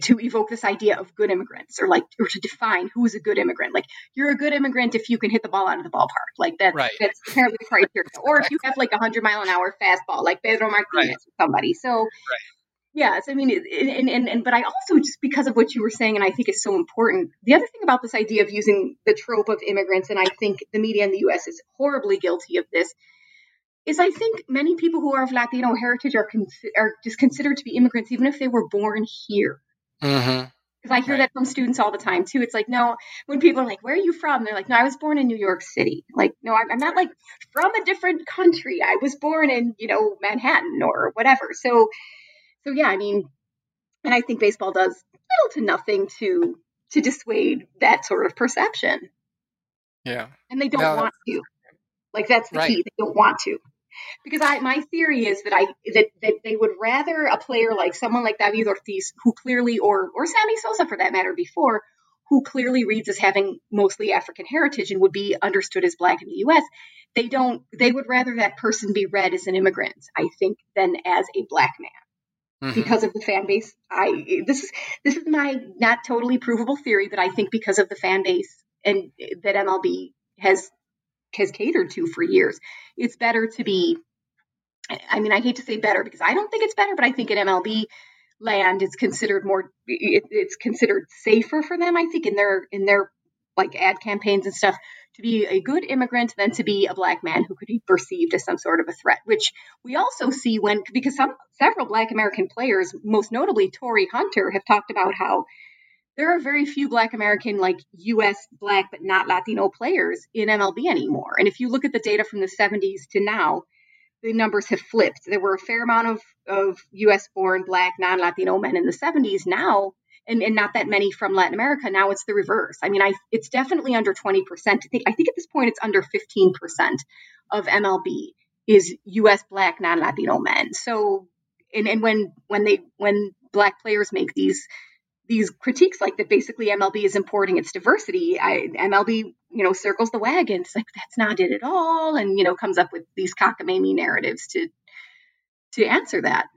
to evoke this idea of good immigrants or like or to define who is a good immigrant like you're a good immigrant if you can hit the ball out of the ballpark like that's right. that's apparently the criteria or if you have like a 100 mile an hour fastball like pedro martinez right. or somebody so right. Yes i mean and, and and but i also just because of what you were saying and i think is so important the other thing about this idea of using the trope of immigrants and i think the media in the us is horribly guilty of this is I think many people who are of Latino heritage are con- are just considered to be immigrants, even if they were born here. Mm-hmm. Because I hear right. that from students all the time too. It's like, no, when people are like, "Where are you from?" They're like, "No, I was born in New York City." Like, no, I'm, I'm not like from a different country. I was born in you know Manhattan or whatever. So, so yeah, I mean, and I think baseball does little to nothing to to dissuade that sort of perception. Yeah, and they don't no, want to. Like that's the right. key. They don't want to because I my theory is that I that, that they would rather a player like someone like David Ortiz, who clearly or or Sammy Sosa for that matter before, who clearly reads as having mostly African heritage and would be understood as black in the US, they don't they would rather that person be read as an immigrant, I think, than as a black man. Mm-hmm. Because of the fan base, I this is this is my not totally provable theory that I think because of the fan base and that MLB has has catered to for years. It's better to be, I mean, I hate to say better because I don't think it's better, but I think in MLB land it's considered more, it, it's considered safer for them. I think in their in their like ad campaigns and stuff to be a good immigrant than to be a black man who could be perceived as some sort of a threat, which we also see when because some several black American players, most notably Torii Hunter, have talked about how there are very few Black American, like U.S. Black but not Latino players in MLB anymore. And if you look at the data from the 70s to now, the numbers have flipped. There were a fair amount of, of U.S. born Black non Latino men in the 70s. Now, and, and not that many from Latin America. Now it's the reverse. I mean, I it's definitely under 20%. I think I think at this point it's under 15% of MLB is US black non-Latino men. So and, and when when they when black players make these these critiques like that basically MLB is importing its diversity. I, MLB, you know, circles the wagons like that's not it at all, and you know comes up with these cockamamie narratives to to answer that.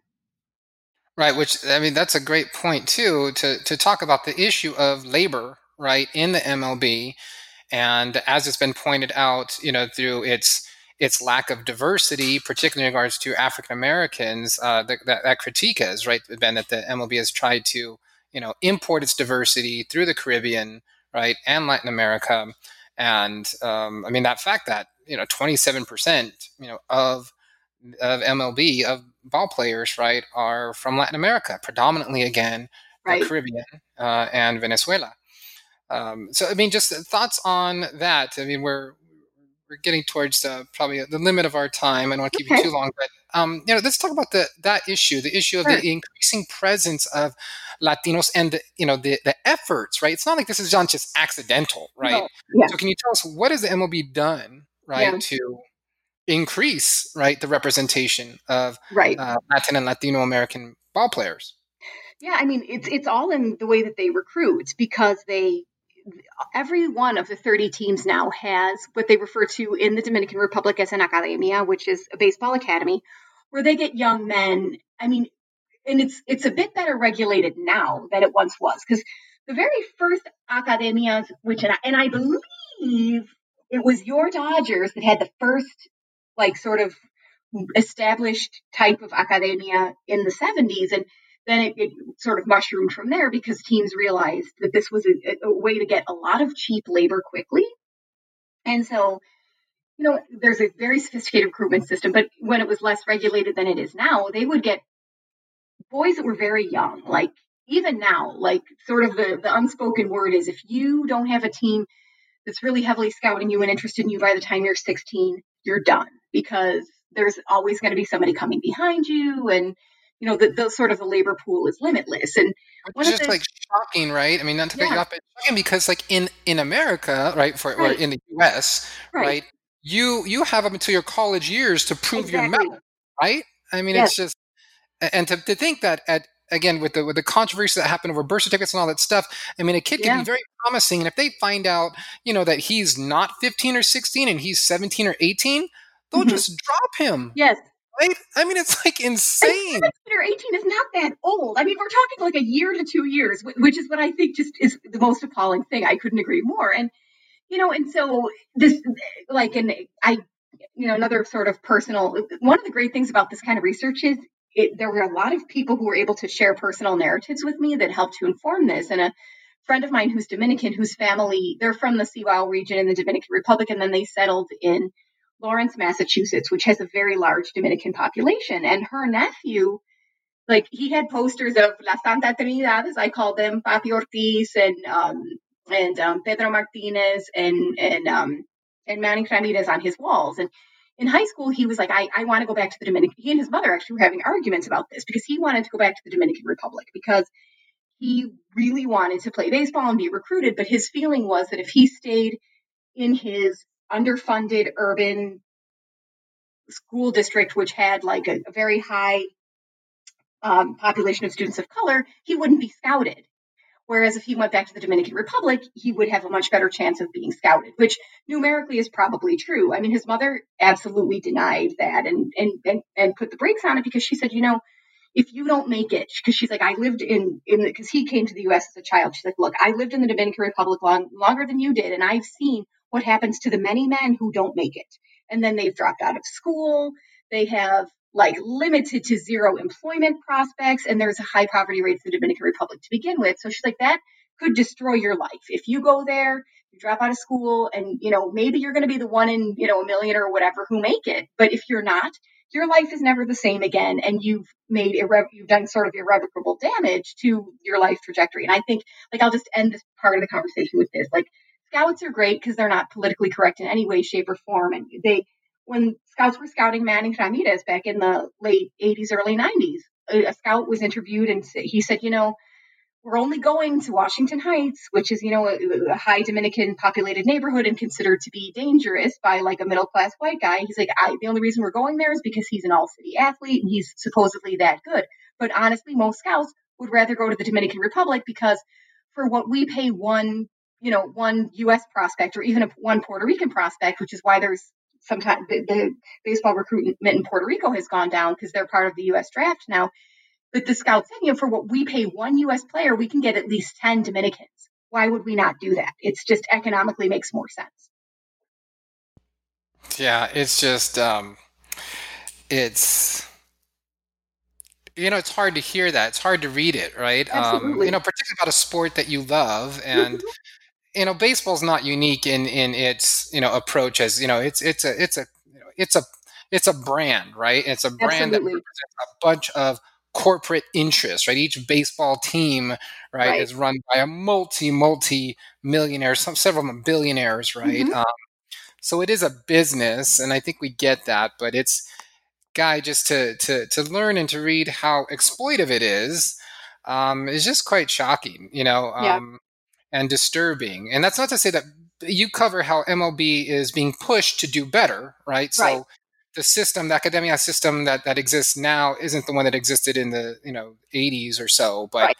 Right, which I mean that's a great point too to to talk about the issue of labor, right, in the MLB, and as it's been pointed out, you know, through its its lack of diversity, particularly in regards to African Americans, uh, that, that, that critique is right, Ben, that the MLB has tried to you know import its diversity through the Caribbean, right, and Latin America, and um, I mean that fact that you know 27 percent you know of of MLB of ball players right are from Latin America, predominantly again right. the Caribbean uh, and Venezuela. Um, so I mean, just thoughts on that. I mean, we're we're getting towards uh, probably the limit of our time. I don't want to keep okay. you too long, but um, you know, let's talk about the that issue, the issue of sure. the increasing presence of Latinos and you know the the efforts. Right, it's not like this is not just accidental, right? No. Yeah. So, can you tell us what has the MLB done, right, yeah. to increase right the representation of right. Uh, Latin and Latino American ball players? Yeah, I mean it's it's all in the way that they recruit because they every one of the 30 teams now has what they refer to in the Dominican Republic as an academia, which is a baseball academy, where they get young men. I mean, and it's it's a bit better regulated now than it once was because the very first academias, which and I, and I believe it was your Dodgers that had the first like sort of established type of academia in the 70s and then it, it, sort of mushroomed from there because teams realized that this was a, a, way to get a lot of cheap labor quickly. And so, you know, there's a very sophisticated recruitment system, but when it was less regulated than it is now, they would get boys that were very young, like even now, like sort of the, the unspoken word is if you don't have a team that's really heavily scouting you and interested in you by the time you're 16, you're done because there's always going to be somebody coming behind you and you know, the, the sort of the labor pool is limitless. And it's just the, like shocking, right? I mean, not to yeah. you off, but shocking because like in in America, right, for right. or in the U.S., right. right. you you have up until your college years to prove exactly. your merit, right? I mean, yes. it's just and to, to think that at again with the with the controversy that happened over birth certificates and all that stuff i mean a kid yeah. can be very promising and if they find out you know that he's not 15 or 16 and he's 17 or 18 they'll mm-hmm. just drop him yes right? I mean, it's like insane. 17 Or 18 is not that old. I mean, we're talking like a year to two years, which is what I think just is the most appalling thing. I couldn't agree more. And, you know, and so this, like, and I, you know, another sort of personal, one of the great things about this kind of research is it, there were a lot of people who were able to share personal narratives with me that helped to inform this. And a friend of mine who's Dominican, whose family, they're from the Cibao region in the Dominican Republic, and then they settled in Lawrence, Massachusetts, which has a very large Dominican population. And her nephew, like he had posters of La Santa Trinidad, as I call them, Papi Ortiz and um, and um, Pedro Martinez and and um, and Manny Ramirez on his walls. And in high school, he was like, I, I want to go back to the Dominican. He and his mother actually were having arguments about this because he wanted to go back to the Dominican Republic because he really wanted to play baseball and be recruited. But his feeling was that if he stayed in his underfunded urban school district, which had like a, a very high um, population of students of color, he wouldn't be scouted. Whereas if he went back to the Dominican Republic, he would have a much better chance of being scouted, which numerically is probably true. I mean, his mother absolutely denied that and and and, and put the brakes on it because she said, you know, if you don't make it, because she's like, I lived in in because he came to the U.S. as a child. She's like, look, I lived in the Dominican Republic long longer than you did, and I've seen what happens to the many men who don't make it. And then they've dropped out of school. They have like limited to zero employment prospects. And there's a high poverty rate in the Dominican Republic to begin with. So she's like, that could destroy your life. If you go there, you drop out of school and, you know, maybe you're going to be the one in, you know, a million or whatever who make it. But if you're not, your life is never the same again and you've made irre- you've done sort of irrevocable damage to your life trajectory. And i think like i'll just end this part of the conversation with this. Like scouts are great because they're not politically correct in any way shape or form. And they when scouts were scouting manny ramirez back in the late 80s early 90s a, a scout was interviewed and he said you know we're only going to Washington Heights, which is, you know, a, a, high Dominican populated neighborhood and considered to be dangerous by like a middle class white guy. He's like, I, the only reason we're going there is because he's an all city athlete and he's supposedly that good. But honestly, most scouts would rather go to the Dominican Republic because for what we pay one, you know, one U.S. prospect or even a, one Puerto Rican prospect, which is why there's sometimes the, the baseball recruitment in Puerto Rico has gone down because they're part of the U.S. draft now but the scouts said, you know, for what we pay one U.S. player, we can get at least 10 Dominicans. Why would we not do that? It's just economically makes more sense. Yeah, it's just, um, it's, you know, it's hard to hear that. It's hard to read it, right? Absolutely. Um, you know, particularly about a sport that you love. And, you know, baseball's not unique in, in its, you know, approach as, you know, it's, it's a, it's a, you know, it's a, it's a brand, right? It's a brand Absolutely. that represents a bunch of corporate interests, right? Each baseball team, right, right. is run by a multi, multi millionaire, some several billionaires, right? Mm-hmm. Um, so it is a business, and I think we get that, but it's guy just to to to learn and to read how exploitive it is um, is just quite shocking, you know, um, yeah. and disturbing. And that's not to say that you cover how MLB is being pushed to do better, right? So right the system, the academia system that, that exists now isn't the one that existed in the, you know, 80s or so. But right.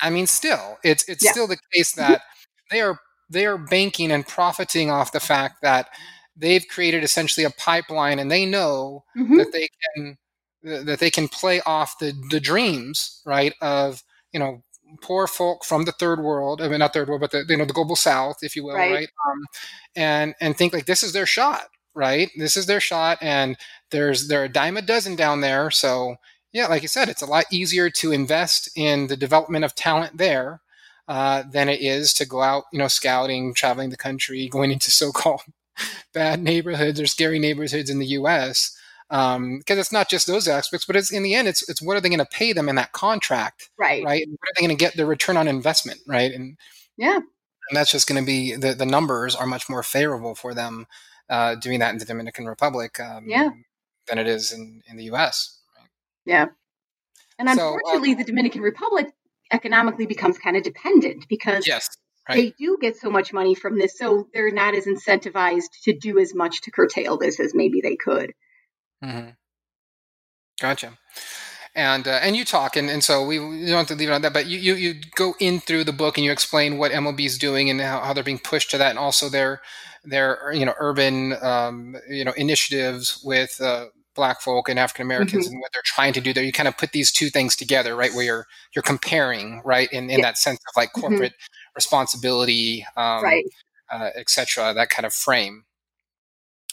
I mean, still, it's, it's yeah. still the case that they are, they are banking and profiting off the fact that they've created essentially a pipeline and they know mm-hmm. that they can, that they can play off the, the dreams, right, of, you know, poor folk from the third world, I mean, not third world, but the, you know, the global south, if you will, right? right? Um, and, and think like this is their shot, right? This is their shot, and there's there are a dime a dozen down there. So yeah, like you said, it's a lot easier to invest in the development of talent there uh, than it is to go out, you know, scouting, traveling the country, going into so-called bad neighborhoods or scary neighborhoods in the U.S. Because um, it's not just those aspects, but it's in the end, it's it's what are they going to pay them in that contract, right? Right? And what are they going to get the return on investment, right? And yeah, and that's just going to be the the numbers are much more favorable for them uh, doing that in the Dominican Republic um, yeah. than it is in, in the U.S. Right? Yeah, and unfortunately, so, uh, the Dominican Republic economically becomes kind of dependent because yes, right. they do get so much money from this, so they're not as incentivized to do as much to curtail this as maybe they could. Mm-hmm. Gotcha and uh, and you talk and, and so we, we, don't have to leave it on that but you, you you go in through the book and you explain what mlb is doing and how, how they're being pushed to that and also their their you know urban um, you know initiatives with uh, black folk and African Americans mm-hmm. and what they're trying to do there. You kind of put these two things together, right? Where you're you're comparing, right, in, in yeah. that sense of like mm-hmm. corporate mm-hmm. responsibility, um, right, uh, etc. That kind of frame,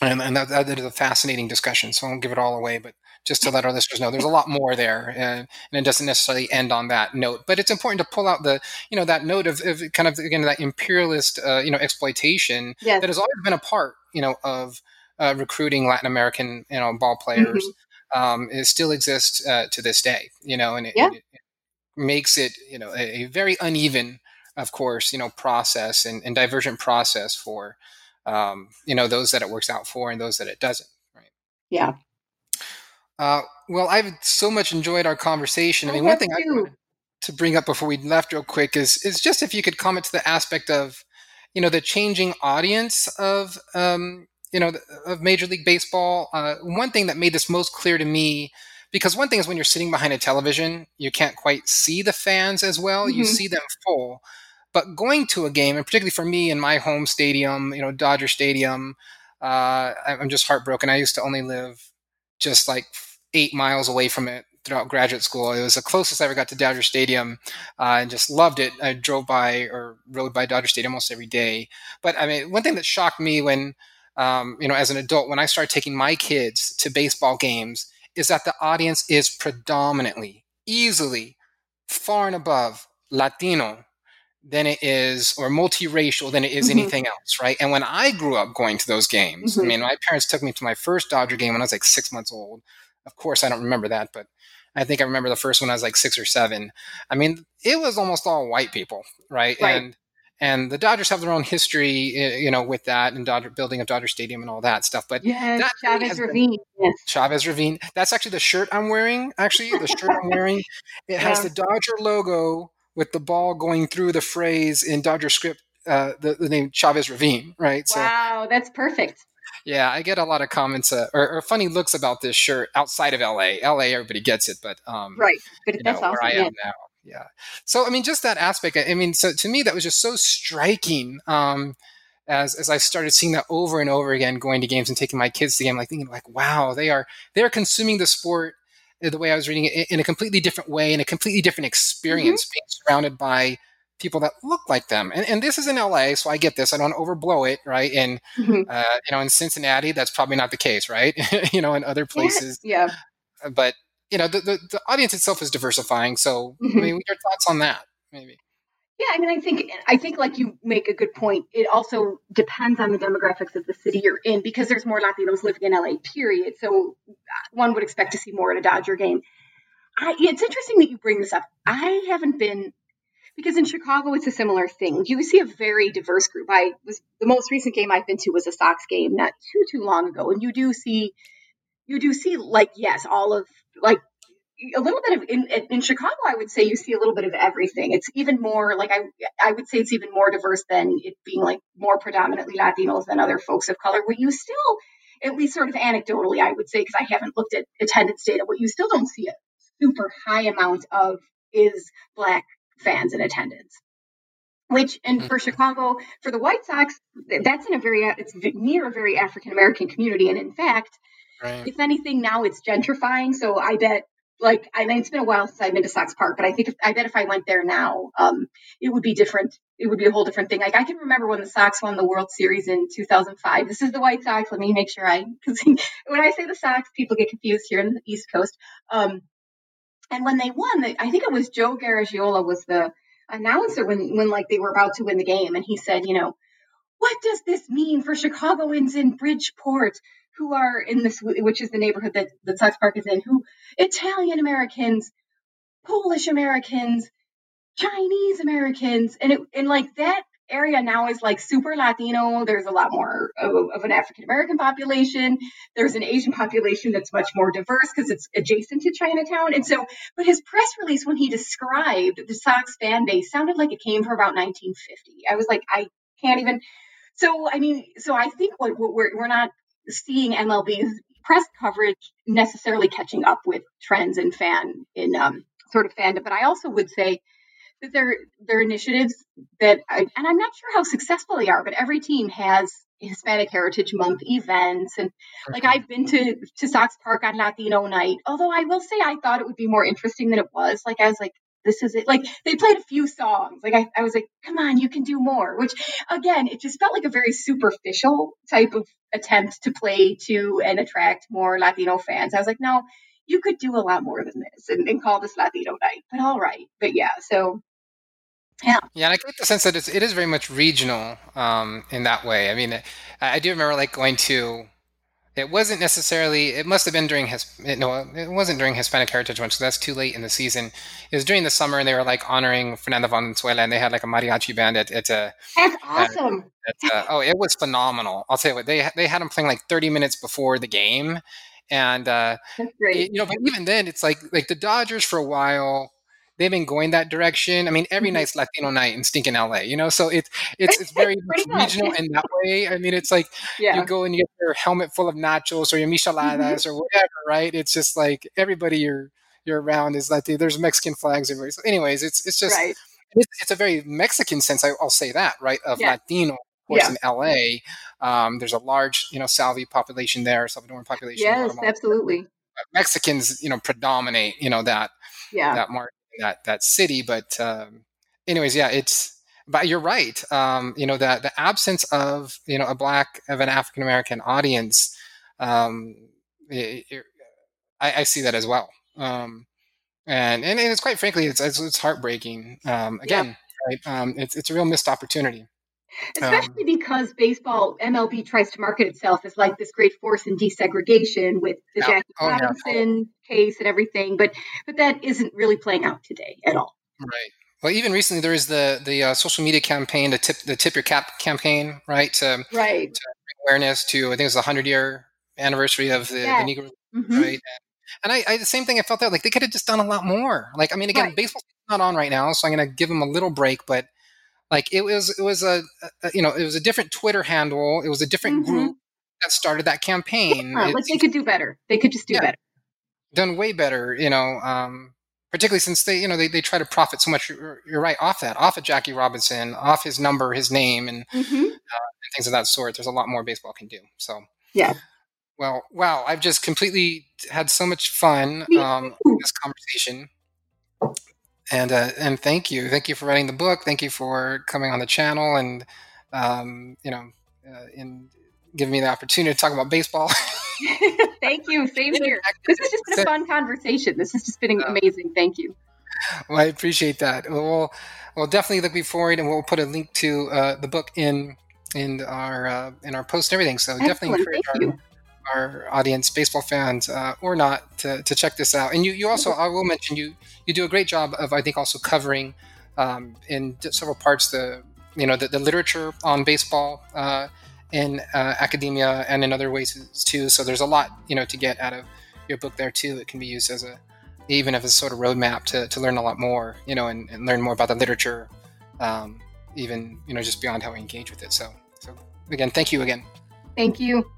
and and that, that is a fascinating discussion. So I won't give it all away, but just to let our listeners know there's a lot more there and, and, it doesn't necessarily end on that note but it's important to pull out the you know that note of, of kind of again that imperialist uh, you know exploitation yes. that has always been a part you know of uh, recruiting latin american you know ball players mm-hmm. um, it still exists uh, to this day you know and it, yeah. it, it makes it you know a, a, very uneven of course you know process and, and divergent process for um, you know those that it works out for and those that it doesn't right yeah uh, well, I've so much enjoyed our conversation. I mean, one thing I wanted to bring up before we left real quick is is just if you could comment to the aspect of, you know, the changing audience of, um, you know, of Major League Baseball. Uh, one thing that made this most clear to me, because one thing is when you're sitting behind a television, you can't quite see the fans as well. Mm-hmm. You see them full, but going to a game, and particularly for me in my home stadium, you know, Dodger Stadium, uh, I'm just heartbroken. I used to only live just like eight miles away from it throughout graduate school. It was the closest I ever got to Dodger Stadium, uh, and just loved it. I drove by or rode by Dodger Stadium almost every day. But I mean, one thing that shocked me when, um, you know, as an adult, when I started taking my kids to baseball games, is that the audience is predominantly, easily, far and above Latino than it is, or multiracial than it is mm-hmm. anything else, right? And when I grew up going to those games, mm-hmm. I mean, my parents took me to my first Dodger game when I was like six months old. Of course, I don't remember that, but I think I remember the first one I was like six or seven. I mean, it was almost all white people, right? Right. And and the Dodgers have their own history, you know, with that and Dodger building of Dodger Stadium and all that stuff. But Yes, that Chavez been- Ravine. Yes. Chavez Ravine. That's actually the shirt I'm wearing. Actually, the shirt I'm wearing. It has the Dodger logo with the ball going through the phrase in Dodger script, uh, the, the name Chavez Ravine, right? So Wow, that's perfect. Yeah, I get a lot of comments uh, or, or funny looks about this shirt outside of LA. LA, everybody gets it, but um, Right. But that's know, awesome. where I yeah. am now. Yeah. So I mean, just that aspect. I mean, so to me, that was just so striking. Um, as as I started seeing that over and over again, going to games and taking my kids to game, like thinking like, wow, they are they are consuming the sport uh, the way I was reading it in a completely different way, in a completely different experience, Mm-hmm. being surrounded by people that look like them. And, and this is in LA, so I get this. I don't overblow it, right? And Mhm. uh, you know, in Cincinnati, that's probably not the case, right? you know, in other places, Yeah. but you know the, the, the audience itself is diversifying so Mhm. i mean your thoughts on that maybe Yeah, I mean, I think I think like you make a good point. It also depends on the demographics of the city you're in because there's more Latinos living in LA. Period. So uh, one would expect to see more at a Dodger game. I, it's interesting that you bring this up. I haven't been because in Chicago it's a similar thing. You see a very diverse group. I was the most recent game I've been to was a Sox game not too too long ago, and you do see you do see like yes, all of like a little bit of in, in Chicago, I would say you see a little bit of everything. It's even more like I I would say it's even more diverse than it being like more predominantly Latinos than other folks of color. But you still, at least sort of anecdotally, I would say because I haven't looked at attendance data, what you still don't see a super high amount of is black fans in attendance. Which and for Chicago, for the White Sox, that's in a very it's near a very African American community, and in fact, right if anything, now it's gentrifying. So I bet, like, I mean, it's been a while since I've been to Sox Park, but I think if, I bet if I went there now, um, it would be different. It would be a whole different thing. Like I can remember when the Sox won the World Series in 2005. This is the White Sox. Let me make sure I, because when I say the Sox, people get confused here in the East Coast. Um, and when they won, I think it was Joe Garagiola was the announcer when when like they were about to win the game, and he said, you know, what does this mean for Chicagoans in Bridgeport? who are in this, which is the neighborhood that the Sox Park is in, who Italian Americans, Polish Americans, Chinese Americans, and it and like that area now is like super Latino. There's a lot more of, of an African American population. There's an Asian population that's much more diverse because it's adjacent to Chinatown. And so, but his press release when he described the Sox fan base sounded like it came from about 1950. I was like, I can't even. So I mean, so I think what, what we're we're not seeing MLB's press coverage necessarily catching up with trends in fan in um, sort of fandom. But I also would say that there are initiatives that, I, and I'm not sure how successful they are, but every team has Hispanic Heritage Month events, and like I've been to to Sox Park on Latino Night. Although I will say I thought it would be more interesting than it was. Like I was like. This is it. Like they played a few songs. Like I, I was like, come on, you can do more. Which again, it just felt like a very superficial type of attempt to play to and attract more Latino fans. I was like, no, you could do a lot more than this and, and call this Latino night. But all right. But yeah, so yeah. Yeah, and I get the sense that it's, it is very much regional um, in that way. I mean, I, I do remember like going to. It wasn't necessarily. It must have been during his. No, it wasn't during Hispanic Heritage Month. So that's too late in the season. It was during the summer, and they were like honoring Fernando Valenzuela, and they had like a mariachi band at, at a That's awesome. That's, uh, oh, it was phenomenal. I'll tell you what they they had them playing like 30 minutes before the game, and uh, it- you know, but even then, it's like like the Dodgers for a while. They've been going that direction. I mean, every Mhm. night's Latino night in stinking LA. You know, so it's it's it's very much regional in that way. I mean, it's like yeah. you go and you get your helmet full of nachos or your micheladas or whatever, right? It's just like everybody you're you're around is Latino. There's Mexican flags everywhere. So, anyways, it's it's just right. it's, it's a very Mexican sense. I, I'll say that, right? Of Yeah. Latino, of course, Yeah. in LA. Um, there's a large, you know, Salvi population there, Salvadoran population. Yes, absolutely. Mexicans, you know, predominate, you know, that Yeah. that market, that that city. But um, anyways, yeah, it's. But you're right. Um, you know, that the absence of you know a black of an African American audience. Um, it, it, I, I see that as well. Um, and, and it's quite frankly, it's it's, it's heartbreaking. Um, again, right? Um, it's it's a real missed opportunity. Especially um, because baseball, MLB tries to market itself as like this great force in desegregation with the. Jackie oh, Robinson case and everything, but but that isn't really playing out today at all. Right. Well, even recently there is the the uh, social media campaign, the tip the tip your cap campaign, right? To, right. To bring awareness to I think it's the hundred year anniversary of the, the Negro, mm-hmm. right? And I, I, the same thing. I felt that like they could have just done a lot more. Like I mean, again, right. baseball's not on right now, so I'm going to give them a little break. But like it was, it was a, a, you know, it was a different Twitter handle. It was a different mm-hmm. group that started that campaign. Yeah, like they could do better. They could just do yeah, better. Done way better, you know. Um, particularly since they you know they, they try to profit so much you're, you're right off that off of jackie robinson off his number his name and, mm-hmm. uh, and, things of that sort there's a lot more baseball can do so yeah well wow i've just completely had so much fun um, this conversation and uh, and thank you thank you for writing the book thank you for coming on the channel and um, you know uh, in giving me the opportunity to talk about baseball Thank you. Same here. This has just been a fun conversation. This has just been amazing. Thank you. Well, I appreciate that. We'll, we'll definitely looking forward, and we'll put a link to uh, the book in in our uh, in our post and everything. So Excellent. definitely encourage our, our, audience, baseball fans uh, or not, to, to check this out. And you, you also, I will mention you you do a great job of I think also covering um, in several parts the you know the, the literature on baseball uh, in uh, academia and in other ways too. So there's a lot you know to get out of your book there too. It can be used as a even as a sort of roadmap to, to learn a lot more, you know, and, and learn more about the literature, um, even you know just beyond how we engage with it. So so again, thank you again. Thank you.